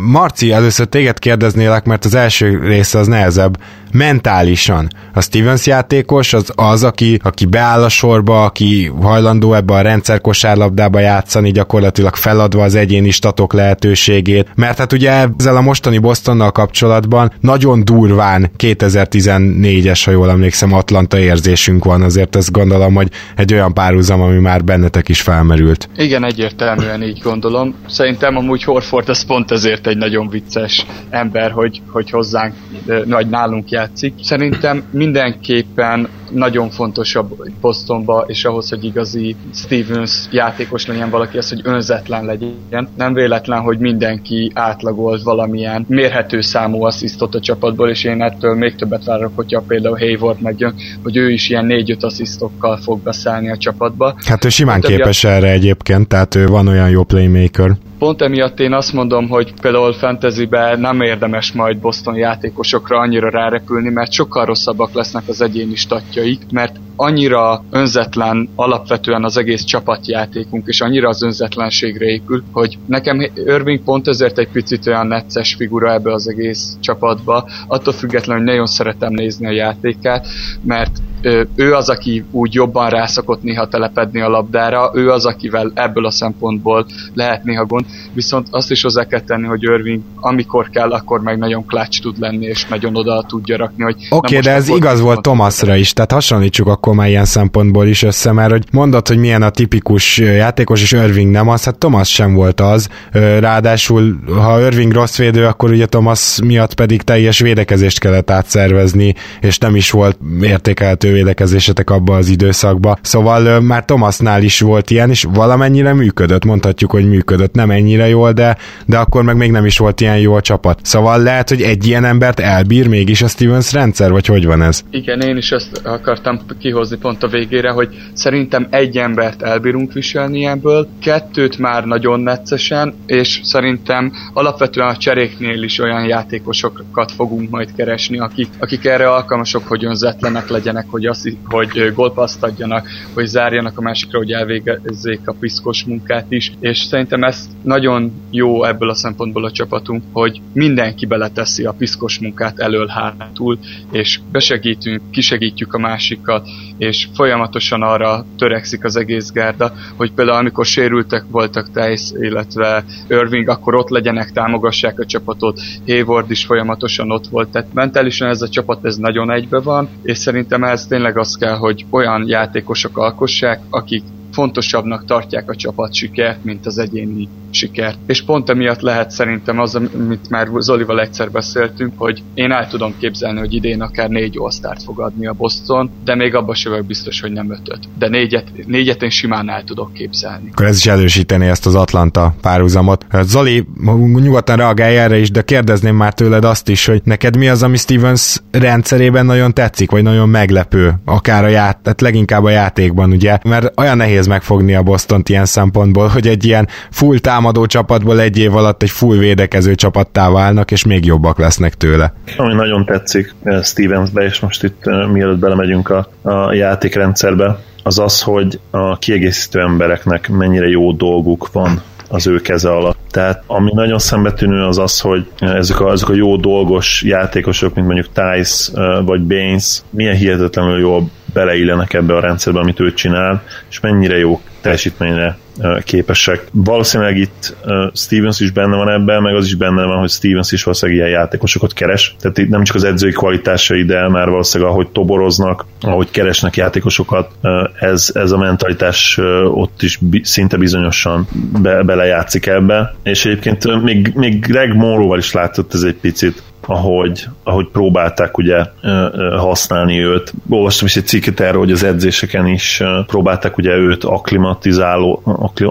Marci, először téged kérdeznélek, mert az első része az nehezebb. Mentálisan a Stevens játékos az az, aki, aki beáll a sorba, aki hajlandó ebbe a rendszer kosárlabdába játszani, gyakorlatilag feladva az egyéni statok lehetőségét, mert hát ugye ezzel a mostani Bostonnal kapcsolatban nagyon durván 2014-es, ha jól emlékszem, Atlanta érzésünk van, azért ezt gondolom, hogy egy olyan párhuzam, ami már bennetek is is felmerült. Igen, egyértelműen így gondolom. Szerintem amúgy Horford az pont ezért egy nagyon vicces ember, hogy, hogy hozzánk, vagy nálunk játszik. Szerintem mindenképpen nagyon fontos a Bostonba, és ahhoz, hogy igazi Stevens játékos legyen valaki, az, hogy önzetlen legyen. Nem véletlen, hogy mindenki átlagolt valamilyen mérhető számú asszisztot a csapatból, és én ettől még többet várok, hogyha például Hayward megjön, hogy ő is ilyen 4-5 asszisztokkal fog beszállni a csapatba. Hát ő simán képes képes erre egyébként, tehát ő van olyan jó playmaker. Pont emiatt én azt mondom, hogy például fantasybe nem érdemes majd Boston játékosokra annyira rárepülni, mert sokkal rosszabbak lesznek az egyéni statjaik, mert annyira önzetlen alapvetően az egész csapatjátékunk, és annyira az önzetlenségre épül, hogy nekem Irving pont ezért egy picit olyan necces figura ebbe az egész csapatba, attól függetlenül, hogy nagyon szeretem nézni a játékát, mert ő az, aki úgy jobban rászokott néha telepedni a labdára, ő az, akivel ebből a szempontból lehet néha gond, viszont azt is hozzá kell tenni, hogy Irving amikor kell, akkor meg nagyon clutch tud lenni, és nagyon oda tudja rakni, hogy... Oké, okay, de ez igaz volt Thomasra is, tehát hasonlítsuk akkor már ilyen szempontból is össze, mert hogy mondod, hogy milyen a tipikus játékos, és Irving nem az, hát Thomas sem volt az, ráadásul ha Irving rossz védő, akkor ugye Thomas miatt pedig teljes védekezést kellett átszervezni, és nem is volt értékelhető védekezésetek abba az időszakba. Szóval már Thomasnál is volt ilyen, és valamennyire működött, mondhatjuk, hogy működött, nem ennyire jól, de, de akkor meg még nem is volt ilyen jó a csapat. Szóval lehet, hogy egy ilyen embert elbír mégis a Stevens rendszer, vagy hogy van ez? Igen, én is ezt akartam kihozni pont a végére, hogy szerintem egy embert elbírunk viselni ebből, kettőt már nagyon neccesen, és szerintem alapvetően a cseréknél is olyan játékosokat fogunk majd keresni, akik, akik erre alkalmasok, hogy önzetlenek legyenek, hogy, azt, hogy gólpaszt adjanak, hogy zárjanak a másikra, hogy elvégezzék a piszkos munkát is, és szerintem ez nagyon jó ebből a szempontból a csapatunk, hogy mindenki beleteszi a piszkos munkát elől-hátul, és besegítünk, kisegítjük a másikat, és folyamatosan arra törekszik az egész gárda, hogy például amikor sérültek voltak Tice, illetve Irving, akkor ott legyenek, támogassák a csapatot, Hayward is folyamatosan ott volt, tehát mentálisan ez a csapat ez nagyon egybe van, és szerintem ez tényleg az kell, hogy olyan játékosok alkossák, akik fontosabbnak tartják a csapat sikert, mint az egyéni sikert. És pont emiatt lehet szerintem az, amit már Zolival egyszer beszéltünk, hogy én el tudom képzelni, hogy idén akár négy osztárt fog adni a Boston, de még abban sem vagyok biztos, hogy nem ötöt. De négyet, négyet én simán el tudok képzelni. Akkor ez is elősíteni ezt az Atlanta párhuzamot. Zoli, nyugodtan reagálj erre is, de kérdezném már tőled azt is, hogy neked mi az, ami Stevens rendszerében nagyon tetszik, vagy nagyon meglepő, akár a ját, leginkább a játékban, ugye? Mert olyan nehéz megfogni a Boston ilyen szempontból, hogy egy ilyen full támadó csapatból egy év alatt egy full védekező csapattá válnak, és még jobbak lesznek tőle. Ami nagyon tetszik eh, Stevensbe, és most itt eh, mielőtt belemegyünk a, a játékrendszerbe, az az, hogy a kiegészítő embereknek mennyire jó dolguk van az ő keze alatt. Tehát ami nagyon szembetűnő az az, hogy ezek a, ezek a jó dolgos játékosok, mint mondjuk Tice eh, vagy Baines, milyen hihetetlenül jól beleillenek ebbe a rendszerbe, amit ő csinál, és mennyire jó teljesítményre képesek. Valószínűleg itt Stevens is benne van ebben, meg az is benne van, hogy Stevens is valószínűleg ilyen játékosokat keres. Tehát itt nem csak az edzői kvalitásai, de már valószínűleg ahogy toboroznak, ahogy keresnek játékosokat, ez, ez a mentalitás ott is szinte bizonyosan be, belejátszik ebbe. És egyébként még, még Greg Monroe-val is látott ez egy picit, ahogy, ahogy próbálták ugye használni őt. Olvastam is egy cikket erről, hogy az edzéseken is próbálták ugye őt akklimatizáló,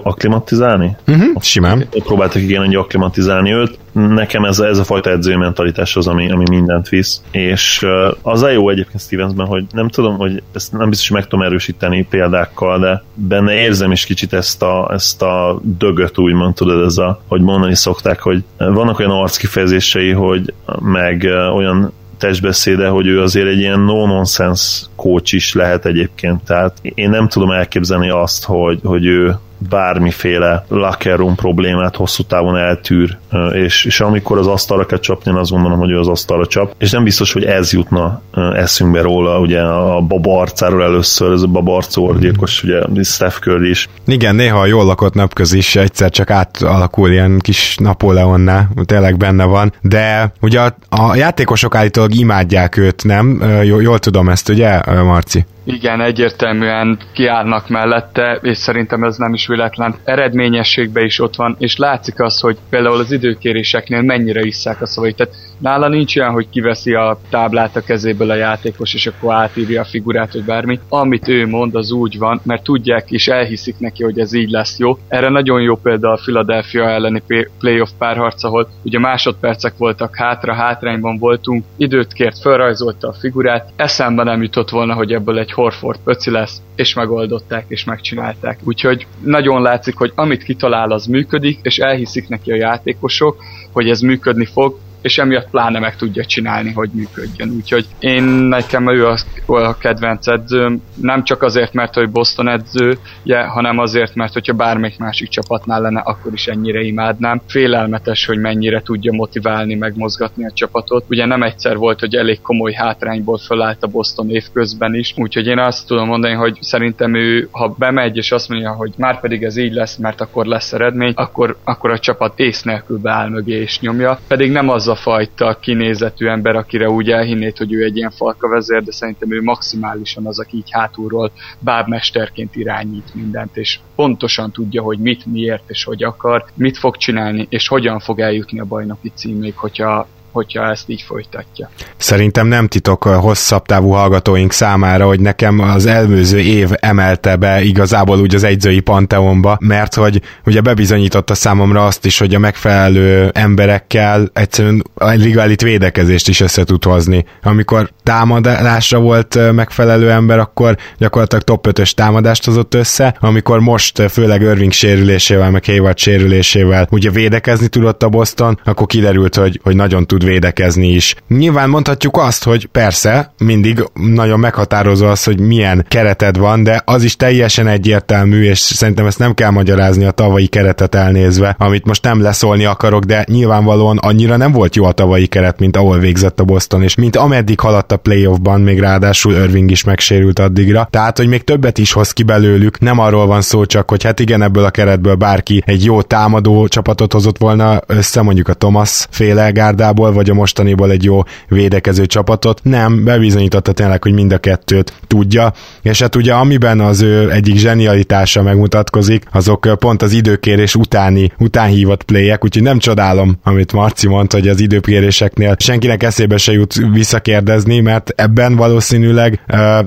akklimatizálni? Uh-huh, simán. Próbáltak igen, hogy akklimatizálni őt. Nekem ez, ez a fajta edzői mentalitás az, ami, ami mindent visz. És az a jó egyébként Stevensben, hogy nem tudom, hogy ezt nem biztos, hogy meg tudom erősíteni példákkal, de benne érzem is kicsit ezt a, ezt a dögöt, úgymond tudod, ez a, hogy mondani szokták, hogy vannak olyan arckifejezései, hogy meg olyan testbeszéde, hogy ő azért egy ilyen no-nonsense coach is lehet egyébként, tehát én nem tudom elképzelni azt, hogy, hogy ő bármiféle locker room problémát hosszú távon eltűr, és, és amikor az asztalra kell csapni, én azt gondolom, hogy ő az asztalra csap, és nem biztos, hogy ez jutna eszünkbe róla, ugye a baba arcáról először, ez a baba arcú gyilkos, ugye Steph Curry is. Igen, néha a jól lakott napköz is egyszer csak átalakul ilyen kis Napóleonná, tényleg benne van, de ugye a, a játékosok állítólag imádják őt, nem? Jól, jól tudom ezt, ugye, Marci? Igen, egyértelműen kiállnak mellette, és szerintem ez nem is véletlen. Eredményességben is ott van, és látszik az, hogy például az időkéréseknél mennyire isszák a szavait. Tehát nála nincs olyan, hogy kiveszi a táblát a kezéből a játékos, és akkor átírja a figurát, vagy bármi. Amit ő mond, az úgy van, mert tudják és elhiszik neki, hogy ez így lesz jó. Erre nagyon jó példa a Philadelphia elleni playoff párharc, ahol ugye másodpercek voltak hátra, hátrányban voltunk, időt kért, felrajzolta a figurát, eszembe nem jutott volna, hogy ebből egy Horford pöci lesz, és megoldották, és megcsinálták. Úgyhogy nagyon látszik, hogy amit kitalál, az működik, és elhiszik neki a játékosok, hogy ez működni fog, és emiatt pláne meg tudja csinálni, hogy működjön. Úgyhogy én nekem ő a, a kedvenc edzőm, nem csak azért, mert hogy Boston edzője, hanem azért, mert hogyha bármelyik másik csapatnál lenne, akkor is ennyire imádnám. Félelmetes, hogy mennyire tudja motiválni, megmozgatni a csapatot. Ugye nem egyszer volt, hogy elég komoly hátrányból fölállt a Boston évközben is, úgyhogy én azt tudom mondani, hogy szerintem ő, ha bemegy és azt mondja, hogy már pedig ez így lesz, mert akkor lesz eredmény, akkor, akkor a csapat ész nélkül beáll mögé és nyomja. Pedig nem az a fajta kinézetű ember, akire úgy elhinnéd, hogy ő egy ilyen falka vezér, de szerintem ő maximálisan az, aki így hátulról bábmesterként irányít mindent, és pontosan tudja, hogy mit, miért és hogy akar, mit fog csinálni, és hogyan fog eljutni a bajnoki címig, hogyha hogyha ezt így folytatja. Szerintem nem titok a hosszabb távú hallgatóink számára, hogy nekem az előző év emelte be igazából úgy az egyzői panteonba, mert hogy ugye bebizonyította számomra azt is, hogy a megfelelő emberekkel egyszerűen a liga védekezést is össze tud hozni. Amikor támadásra volt megfelelő ember, akkor gyakorlatilag top 5-ös támadást hozott össze, amikor most főleg Irving sérülésével, meg Hayward sérülésével ugye védekezni tudott a Boston, akkor kiderült, hogy, hogy nagyon tud védekezni is. Nyilván mondhatjuk azt, hogy persze, mindig nagyon meghatározó az, hogy milyen kereted van, de az is teljesen egyértelmű, és szerintem ezt nem kell magyarázni a tavalyi keretet elnézve, amit most nem leszólni akarok, de nyilvánvalóan annyira nem volt jó a tavalyi keret, mint ahol végzett a Boston, és mint ameddig haladt a playoffban, még ráadásul Irving is megsérült addigra. Tehát, hogy még többet is hoz ki belőlük, nem arról van szó csak, hogy hát igen, ebből a keretből bárki egy jó támadó csapatot hozott volna össze, mondjuk a Thomas féle gárdából, vagy a mostaniból egy jó védekező csapatot. Nem, bebizonyította tényleg, hogy mind a kettőt tudja, és hát ugye amiben az ő egyik zsenialitása megmutatkozik, azok pont az időkérés utáni, utánhívott playek, úgyhogy nem csodálom, amit Marci mondta, hogy az időkéréseknél senkinek eszébe se jut visszakérdezni, mert ebben valószínűleg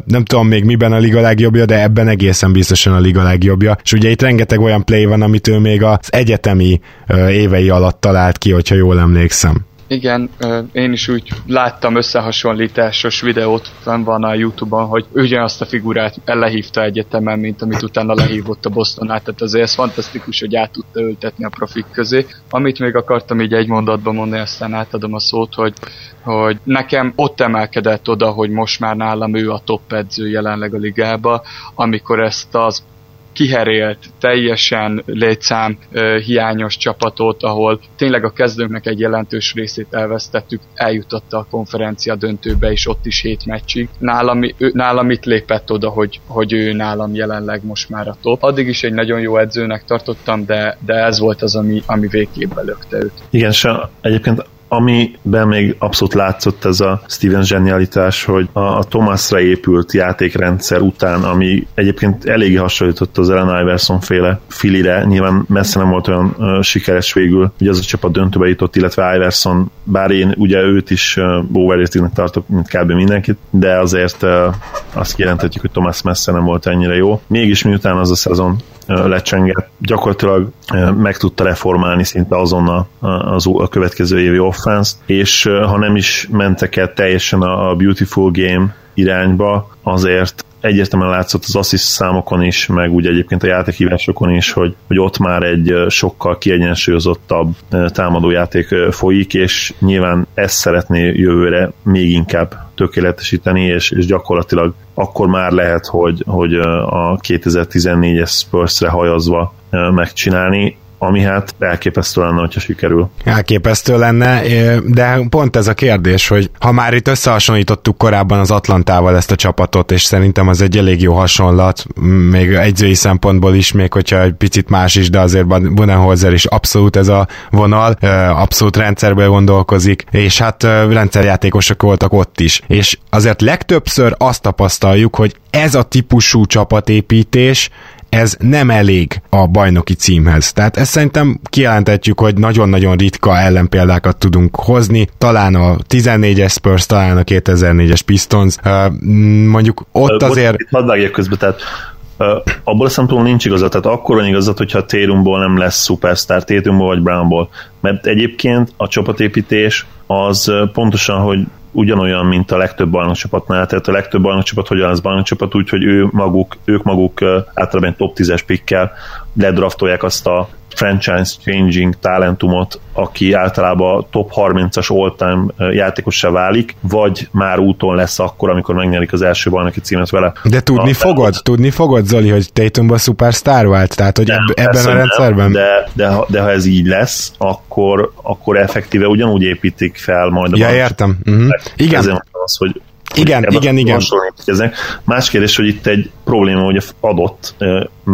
nem tudom még miben a liga legjobbja, de ebben egészen biztosan a liga legjobbja. És ugye itt rengeteg olyan play van, amit ő még az egyetemi évei alatt talált ki, hogyha jól emlékszem. Igen, én is úgy láttam összehasonlításos videót, fenn van a Youtube-on, hogy ugyanazt a figurát lehívta egyetemen, mint amit utána lehívott a Boston át, tehát azért ez fantasztikus, hogy át tudta ültetni a profik közé. Amit még akartam így egy mondatban mondani, aztán átadom a szót, hogy, hogy nekem ott emelkedett oda, hogy most már nálam ő a top edző jelenleg a ligába, amikor ezt az kiherélt, teljesen létszám hiányos csapatot, ahol tényleg a kezdőknek egy jelentős részét elvesztettük, eljutotta a konferencia döntőbe, és ott is hét meccsig. Nálam, ő, nálam itt lépett oda, hogy, hogy ő nálam jelenleg most már a top. Addig is egy nagyon jó edzőnek tartottam, de, de ez volt az, ami, ami végképp lökte őt. Igen, és egyébként Amiben még abszolút látszott ez a Steven zsenialitás, hogy a, a Thomasra épült játékrendszer után, ami egyébként eléggé hasonlított az Ellen Iverson féle filire, nyilván messze nem volt olyan uh, sikeres végül, hogy az a csapat döntőbe jutott, illetve Iverson, bár én ugye őt is uh, overratingnek tartok, mint kb. mindenkit, de azért uh, azt kijelenthetjük, hogy Thomas messze nem volt ennyire jó. Mégis miután az a szezon lecsengett, gyakorlatilag meg tudta reformálni szinte azonnal az a következő évi offense és ha nem is mentek el teljesen a Beautiful Game irányba, azért egyértelműen látszott az assist számokon is, meg úgy egyébként a játékhívásokon is, hogy, hogy ott már egy sokkal kiegyensúlyozottabb támadójáték folyik, és nyilván ezt szeretné jövőre még inkább tökéletesíteni, és, és gyakorlatilag akkor már lehet, hogy, hogy a 2014-es Spurs-re hajazva megcsinálni ami hát elképesztő lenne, hogyha sikerül. Elképesztő lenne, de pont ez a kérdés, hogy ha már itt összehasonlítottuk korábban az Atlantával ezt a csapatot, és szerintem az egy elég jó hasonlat, még egyzői szempontból is, még hogyha egy picit más is, de azért Budenholzer is abszolút ez a vonal, abszolút rendszerből gondolkozik, és hát rendszerjátékosok voltak ott is. És azért legtöbbször azt tapasztaljuk, hogy ez a típusú csapatépítés, ez nem elég a bajnoki címhez. Tehát ezt szerintem kijelentetjük, hogy nagyon-nagyon ritka ellenpéldákat tudunk hozni, talán a 14-es Spurs, talán a 2004-es Pistons, mondjuk ott azért... Hadd vágjak közbe, tehát abból a szempontból nincs igazat, tehát akkor van igazat, hogyha Térumból nem lesz szupersztár, Tétumból vagy Brownból, mert egyébként a csapatépítés az pontosan, hogy ugyanolyan, mint a legtöbb bajnokcsapatnál, tehát a legtöbb bajnokcsapat hogyan lesz bajnokcsapat, úgyhogy ő maguk, ők maguk általában top 10-es pikkel ledraftolják azt a franchise changing talentumot, aki általában top 30-as all-time játékossá válik, vagy már úton lesz akkor, amikor megnyerik az első bajnoki címet vele. De tudni a, fogod, a... tudni fogod, Zoli, hogy Tatumban szupersztár vált? Tehát, hogy nem, ebben a rendszerben? Nem, de, de, de, ha ez így lesz, akkor, akkor effektíve ugyanúgy építik fel majd a Ja, értem. Uh-huh. Igen. Ezért az, hogy igen, igen, igen. Más kérdés, hogy itt egy probléma hogy adott,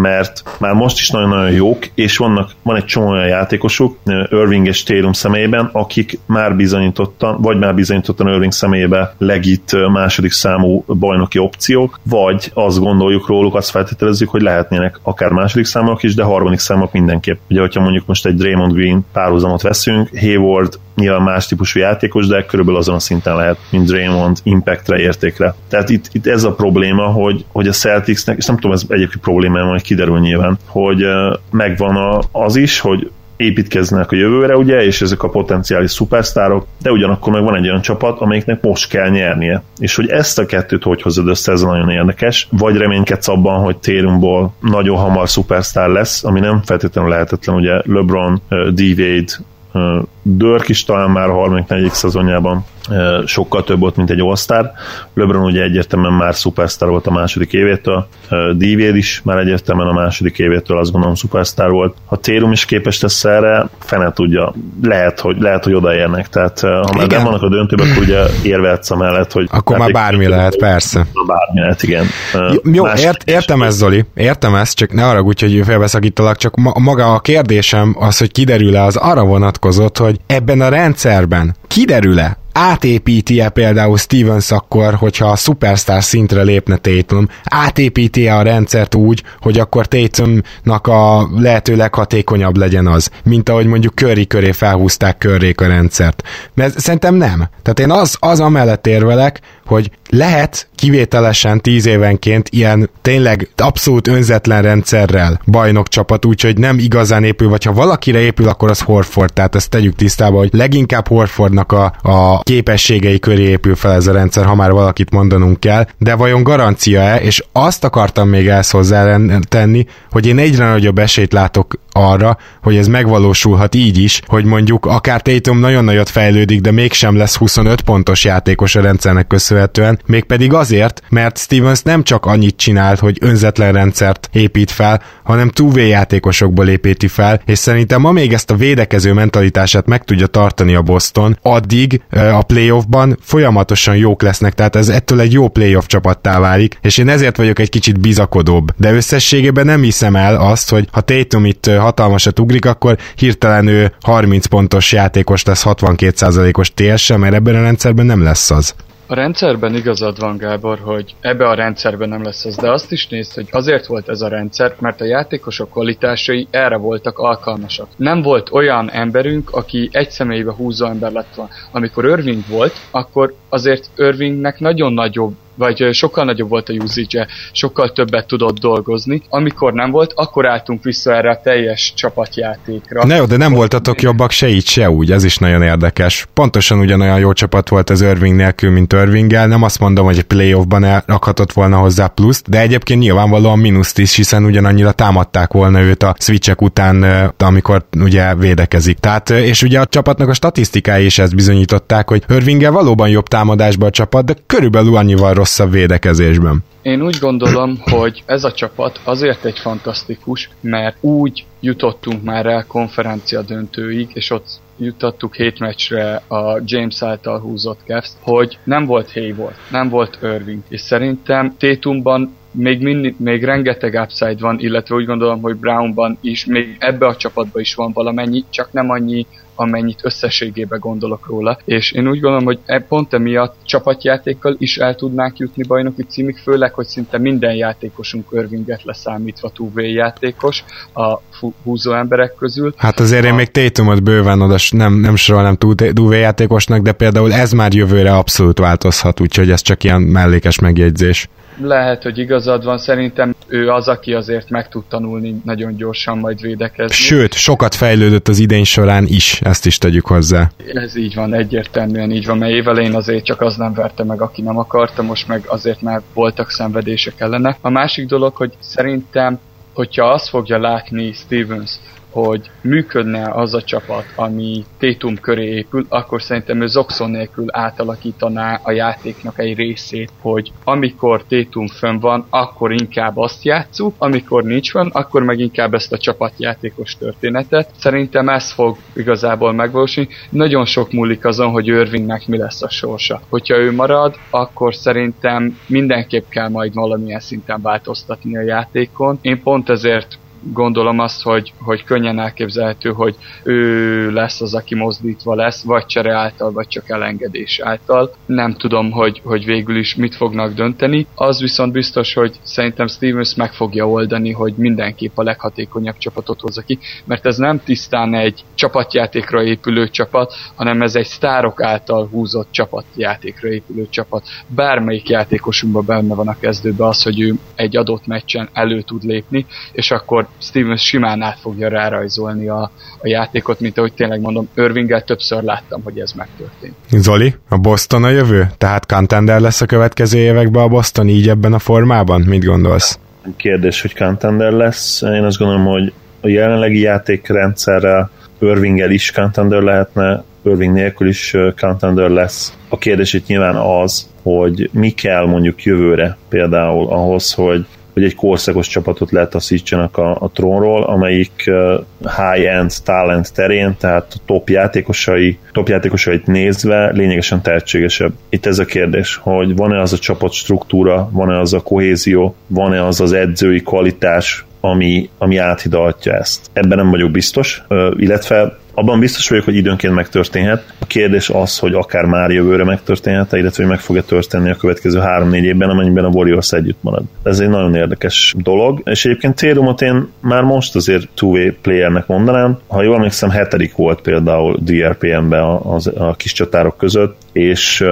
mert már most is nagyon-nagyon jók, és vannak, van egy csomó olyan játékosuk, Irving és Tatum személyében, akik már bizonyítottan, vagy már bizonyítottan Irving személyében legit második számú bajnoki opciók, vagy azt gondoljuk róluk, azt feltételezzük, hogy lehetnének akár második számok is, de harmadik számok mindenképp. Ugye, hogyha mondjuk most egy Draymond Green párhuzamot veszünk, Hayward nyilván más típusú játékos, de körülbelül azon a szinten lehet, mint Draymond impactre, értékre. Tehát itt, itt ez a probléma, hogy, hogy a Celticsnek, és nem tudom, ez egyébként probléma, majd kiderül nyilván, hogy megvan az is, hogy építkeznek a jövőre, ugye, és ezek a potenciális szupersztárok, de ugyanakkor meg van egy olyan csapat, amelyiknek most kell nyernie. És hogy ezt a kettőt hogy hozod össze, ez nagyon érdekes. Vagy reménykedsz abban, hogy térumból nagyon hamar szupersztár lesz, ami nem feltétlenül lehetetlen, ugye LeBron, D-Wade, Dörk is talán már a harmadik, negyedik szezonjában sokkal több volt, mint egy All-Star. LeBron ugye egyértelműen már szupersztár volt a második évétől, Divéd is már egyértelműen a második évétől azt gondolom szupersztár volt. Ha Térum is képes lesz erre, fene tudja, lehet, hogy, lehet, hogy odaérnek. Tehát ha már nem vannak a döntőben, akkor ugye érvehetsz a mellett, hogy... Akkor már bármi lehet, persze. Bármi lehet, igen. Jó, ért, értem ezt, Zoli, értem ezt, csak ne arra úgy, hogy félbeszakítalak, csak ma, maga a kérdésem az, hogy kiderül-e, az arra vonatkozott, hogy ebben a rendszerben kiderül-e, átépíti-e például Stevens akkor, hogyha a superstar szintre lépne Tatum, átépíti-e a rendszert úgy, hogy akkor Tatumnak a lehető leghatékonyabb legyen az, mint ahogy mondjuk Curry köré felhúzták körrék a rendszert. Mert szerintem nem. Tehát én az, az amellett érvelek, hogy lehet kivételesen tíz évenként ilyen tényleg abszolút önzetlen rendszerrel bajnok csapat, úgyhogy nem igazán épül, vagy ha valakire épül, akkor az Horford, tehát ezt tegyük tisztába, hogy leginkább Horfordnak a, a képességei köré épül fel ez a rendszer, ha már valakit mondanunk kell, de vajon garancia-e, és azt akartam még ezt tenni, hogy én egyre nagyobb esélyt látok arra, hogy ez megvalósulhat így is, hogy mondjuk akár Tatum nagyon nagyot fejlődik, de mégsem lesz 25 pontos játékos a rendszernek köszönhetően, mégpedig azért, mert Stevens nem csak annyit csinált, hogy önzetlen rendszert épít fel, hanem túvé játékosokból építi fel, és szerintem amíg ezt a védekező mentalitását meg tudja tartani a Boston, addig a playoffban folyamatosan jók lesznek, tehát ez ettől egy jó playoff csapattá válik, és én ezért vagyok egy kicsit bizakodóbb. De összességében nem hiszem el azt, hogy ha Tatum itt hatalmasat ugrik, akkor hirtelen ő 30 pontos játékos lesz 62%-os TS, mert ebben a rendszerben nem lesz az. A rendszerben igazad van, Gábor, hogy ebbe a rendszerben nem lesz az, de azt is nézd, hogy azért volt ez a rendszer, mert a játékosok kvalitásai erre voltak alkalmasak. Nem volt olyan emberünk, aki egy személybe húzó ember lett volna. Amikor Irving volt, akkor azért Irvingnek nagyon nagyobb vagy sokkal nagyobb volt a usage sokkal többet tudott dolgozni. Amikor nem volt, akkor álltunk vissza erre a teljes csapatjátékra. Na jó, de nem voltatok jobbak se így, se úgy, ez is nagyon érdekes. Pontosan ugyanolyan jó csapat volt az Irving nélkül, mint Irvinggel. Nem azt mondom, hogy playoffban elrakhatott volna hozzá pluszt, de egyébként nyilvánvalóan mínuszt is, hiszen ugyanannyira támadták volna őt a switchek után, amikor ugye védekezik. Tehát, és ugye a csapatnak a statisztikái is ezt bizonyították, hogy Irvinggel valóban jobb támadásban a csapat, de körülbelül annyival rosszabb védekezésben. Én úgy gondolom, hogy ez a csapat azért egy fantasztikus, mert úgy jutottunk már el konferencia döntőig, és ott jutottuk hét meccsre a James által húzott Cavs, hogy nem volt Hayward, nem volt Irving, és szerintem Tétumban még, mindig, még rengeteg upside van, illetve úgy gondolom, hogy Brownban is, még ebbe a csapatban is van valamennyi, csak nem annyi, amennyit összességében gondolok róla. És én úgy gondolom, hogy e, pont emiatt csapatjátékkal is el tudnánk jutni bajnoki címig, főleg, hogy szinte minden játékosunk örvinget leszámítva túvé játékos a húzó emberek közül. Hát azért a... én még Tatumot bőven oda nem, nem sorolnám túvé játékosnak, de például ez már jövőre abszolút változhat, úgyhogy ez csak ilyen mellékes megjegyzés lehet, hogy igazad van, szerintem ő az, aki azért meg tud tanulni nagyon gyorsan majd védekezni. Sőt, sokat fejlődött az idény során is, ezt is tegyük hozzá. Ez így van, egyértelműen így van, mert évelején azért csak az nem verte meg, aki nem akarta, most meg azért már voltak szenvedések ellene. A másik dolog, hogy szerintem, hogyha azt fogja látni Stevens, hogy működne az a csapat, ami Tétum köré épül, akkor szerintem ő Zoxon nélkül átalakítaná a játéknak egy részét, hogy amikor Tétum fönn van, akkor inkább azt játszuk, amikor nincs van, akkor meg inkább ezt a csapatjátékos történetet. Szerintem ez fog igazából megvalósulni. Nagyon sok múlik azon, hogy Irvingnek mi lesz a sorsa. Hogyha ő marad, akkor szerintem mindenképp kell majd valamilyen szinten változtatni a játékon. Én pont ezért gondolom azt, hogy, hogy könnyen elképzelhető, hogy ő lesz az, aki mozdítva lesz, vagy csere által, vagy csak elengedés által. Nem tudom, hogy, hogy végül is mit fognak dönteni. Az viszont biztos, hogy szerintem Stevens meg fogja oldani, hogy mindenképp a leghatékonyabb csapatot hozza ki, mert ez nem tisztán egy csapatjátékra épülő csapat, hanem ez egy sztárok által húzott csapatjátékra épülő csapat. Bármelyik játékosunkban benne van a kezdőben az, hogy ő egy adott meccsen elő tud lépni, és akkor Stevens simán át fogja rárajzolni a, a játékot, mint ahogy tényleg mondom, Irvinggel többször láttam, hogy ez megtörtént. Zoli, a Boston a jövő? Tehát contender lesz a következő években a Boston így ebben a formában? Mit gondolsz? Kérdés, hogy contender lesz. Én azt gondolom, hogy a jelenlegi játékrendszerrel Irvinggel is contender lehetne, Irving nélkül is contender lesz. A kérdés itt nyilván az, hogy mi kell mondjuk jövőre például ahhoz, hogy hogy egy korszakos csapatot letaszítsanak a, a trónról, amelyik high-end talent terén, tehát a top játékosai, top játékosait nézve lényegesen tehetségesebb. Itt ez a kérdés, hogy van-e az a csapat struktúra, van-e az a kohézió, van-e az az edzői kvalitás, ami, ami áthidalhatja ezt. Ebben nem vagyok biztos, illetve abban biztos vagyok, hogy időnként megtörténhet. A kérdés az, hogy akár már jövőre megtörténhet, illetve hogy meg fog-e történni a következő 3-4 évben, amennyiben a Warriors együtt marad. Ez egy nagyon érdekes dolog, és egyébként Térumot én már most azért two-way playernek mondanám. Ha jól emlékszem, hetedik volt például DRPM-be a, a, a kis csatárok között, és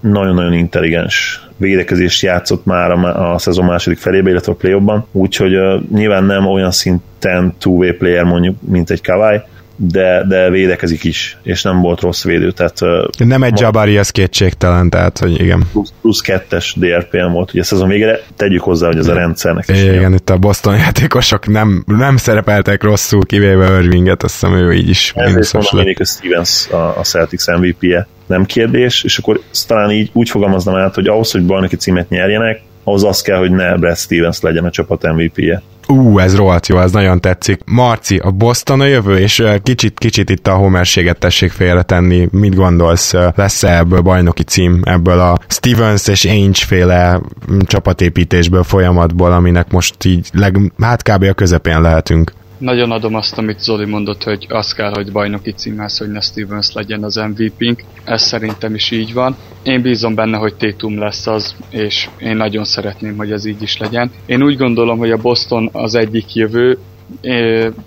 nagyon-nagyon intelligens védekezést játszott már a, a szezon második felébe, illetve a play úgyhogy uh, nyilván nem olyan szinten two-way player mondjuk, mint egy Kawai, de, de védekezik is, és nem volt rossz védő. Tehát, nem egy Jabari, ez kétségtelen, tehát, hogy igen. Plusz, plusz kettes DRPM volt, ugye szezon végére, tegyük hozzá, hogy ez a rendszernek is. Igen, ilyen. itt a Boston játékosok nem, nem szerepeltek rosszul, kivéve Irvinget, azt hiszem ő így is. Ezért mondom, hogy Stevens a, a Celtics MVP-je, nem kérdés, és akkor talán így úgy fogalmaznám át, hogy ahhoz, hogy bajnoki címet nyerjenek, ahhoz az kell, hogy ne Brad Stevens legyen a csapat MVP-je. Ú, ez rohadt jó, ez nagyon tetszik. Marci, a Boston a jövő, és kicsit, kicsit itt a homerséget tessék félretenni. Mit gondolsz, lesz-e ebből bajnoki cím, ebből a Stevens és Ainge féle csapatépítésből, folyamatból, aminek most így leg, hát kb. a közepén lehetünk nagyon adom azt, amit Zoli mondott, hogy az kell, hogy bajnoki címhez, hogy ne Stevens legyen az MVP-nk. Ez szerintem is így van. Én bízom benne, hogy Tétum lesz az, és én nagyon szeretném, hogy ez így is legyen. Én úgy gondolom, hogy a Boston az egyik jövő,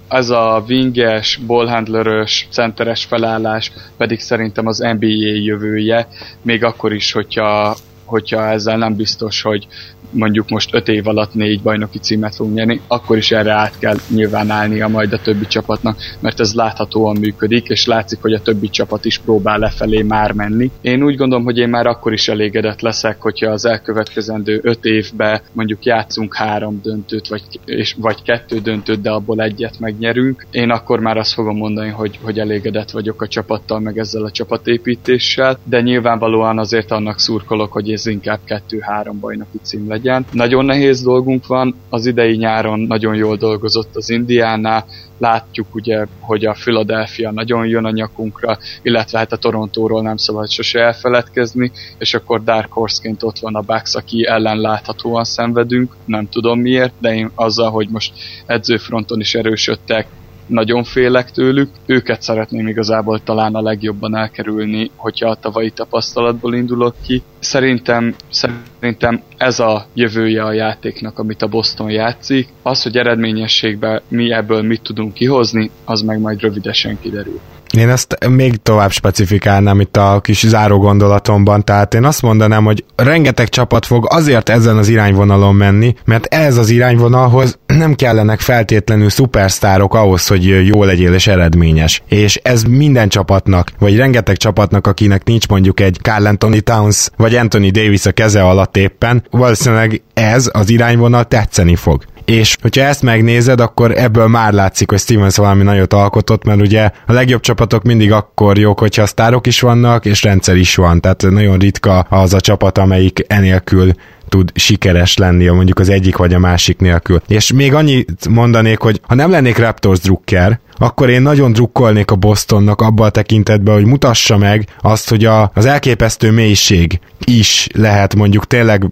ez a winges, ballhandlerös, centeres felállás pedig szerintem az NBA jövője, még akkor is, hogyha hogyha ezzel nem biztos, hogy mondjuk most öt év alatt négy bajnoki címet fogunk nyerni, akkor is erre át kell nyilván állnia majd a többi csapatnak, mert ez láthatóan működik, és látszik, hogy a többi csapat is próbál lefelé már menni. Én úgy gondolom, hogy én már akkor is elégedett leszek, hogyha az elkövetkezendő öt évben mondjuk játszunk három döntőt, vagy, és, vagy kettő döntőt, de abból egyet megnyerünk. Én akkor már azt fogom mondani, hogy, hogy elégedett vagyok a csapattal, meg ezzel a csapatépítéssel, de nyilvánvalóan azért annak szurkolok, hogy ez inkább kettő-három bajnoki cím legyen legyen. Nagyon nehéz dolgunk van, az idei nyáron nagyon jól dolgozott az Indiánál, látjuk ugye, hogy a Philadelphia nagyon jön a nyakunkra, illetve hát a Torontóról nem szabad sose elfeledkezni, és akkor Dark Horse-ként ott van a Bucks, aki ellen láthatóan szenvedünk, nem tudom miért, de én azzal, hogy most edzőfronton is erősödtek, nagyon félek tőlük. Őket szeretném igazából talán a legjobban elkerülni, hogyha a tavalyi tapasztalatból indulok ki. Szerintem, szerintem ez a jövője a játéknak, amit a Boston játszik. Az, hogy eredményességben mi ebből mit tudunk kihozni, az meg majd rövidesen kiderül. Én ezt még tovább specifikálnám itt a kis záró gondolatomban, tehát én azt mondanám, hogy rengeteg csapat fog azért ezen az irányvonalon menni, mert ez az irányvonalhoz nem kellenek feltétlenül szupersztárok ahhoz, hogy jó legyél és eredményes. És ez minden csapatnak, vagy rengeteg csapatnak, akinek nincs mondjuk egy Carl Anthony Towns, vagy Anthony Davis a keze alatt éppen, valószínűleg ez az irányvonal tetszeni fog és hogyha ezt megnézed, akkor ebből már látszik, hogy Stevens valami nagyot alkotott, mert ugye a legjobb csapatok mindig akkor jók, hogyha sztárok is vannak, és rendszer is van, tehát nagyon ritka az a csapat, amelyik enélkül tud sikeres lenni, mondjuk az egyik vagy a másik nélkül. És még annyit mondanék, hogy ha nem lennék Raptors drukker, akkor én nagyon drukkolnék a Bostonnak abban a tekintetben, hogy mutassa meg azt, hogy a, az elképesztő mélység is lehet mondjuk tényleg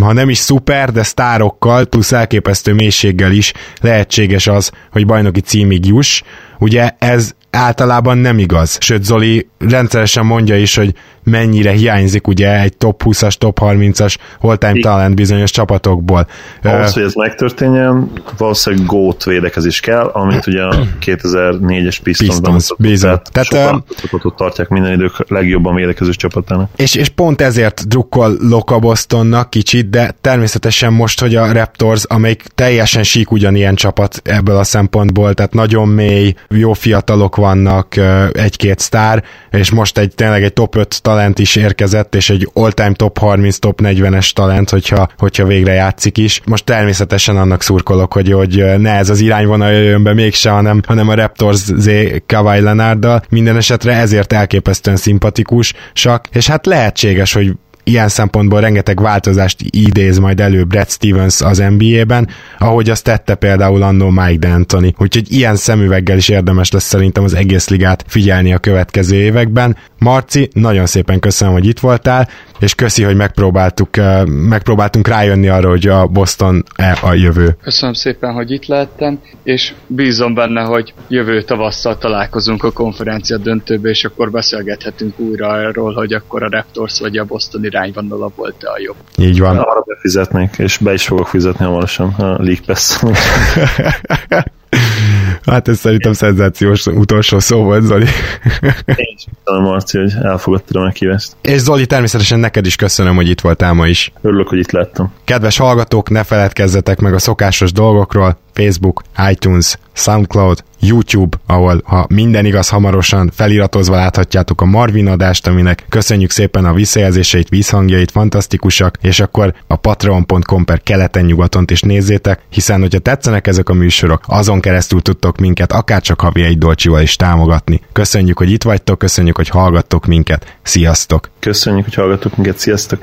ha nem is szuper, de sztárokkal, plusz elképesztő mélységgel is lehetséges az, hogy bajnoki címig juss. Ugye ez általában nem igaz. Sőt, Zoli rendszeresen mondja is, hogy mennyire hiányzik ugye egy top 20-as, top 30-as all-time talent bizonyos csapatokból. Ahhoz, hogy ez megtörténjen, valószínűleg gót védekezés kell, amit ugye a 2004-es Pistons, Pistons. Tehát csapatot tartják minden idők legjobban védekező csapatának. És, és pont ezért drukkolok a Bostonnak kicsit, de természetesen most, hogy a Raptors, amelyik teljesen sík ugyanilyen csapat ebből a szempontból, tehát nagyon mély, jó fiatalok vannak, egy-két sztár, és most egy tényleg egy top 5 talent is érkezett, és egy all-time top 30, top 40-es talent, hogyha, hogyha végre játszik is. Most természetesen annak szurkolok, hogy, hogy ne ez az irányvonal jöjjön be mégse, hanem, hanem a Raptors Z Kawhi Leonarddal. Minden esetre ezért elképesztően szimpatikus, sak, és hát lehetséges, hogy ilyen szempontból rengeteg változást idéz majd elő Brad Stevens az NBA-ben, ahogy azt tette például annó Mike D'Antoni. Úgyhogy ilyen szemüveggel is érdemes lesz szerintem az egész ligát figyelni a következő években. Marci, nagyon szépen köszönöm, hogy itt voltál, és köszi, hogy megpróbáltuk, megpróbáltunk rájönni arra, hogy a Boston -e a jövő. Köszönöm szépen, hogy itt lehettem, és bízom benne, hogy jövő tavasszal találkozunk a konferencia döntőbe, és akkor beszélgethetünk újra arról, hogy akkor a Raptors vagy a Boston irányvonala volt-e a jobb. Így van. Arra befizetnék, és be is fogok fizetni hamarosan a League Pass. Hát ez szerintem szenzációs utolsó szó volt, Zoli. Én is köszönöm, Marci, hogy elfogadtad a meghívást. És Zoli, természetesen neked is köszönöm, hogy itt voltál ma is. Örülök, hogy itt lettem. Kedves hallgatók, ne feledkezzetek meg a szokásos dolgokról, Facebook, iTunes, SoundCloud, YouTube, ahol ha minden igaz hamarosan feliratozva láthatjátok a Marvin adást, aminek köszönjük szépen a visszajelzéseit, vízhangjait, fantasztikusak, és akkor a patreon.com per keleten-nyugaton is nézzétek, hiszen hogyha tetszenek ezek a műsorok, azon keresztül tudtok minket akárcsak havi egy dolcsival is támogatni. Köszönjük, hogy itt vagytok, köszönjük, hogy hallgattok minket. Sziasztok! Köszönjük, hogy hallgattok minket. Sziasztok!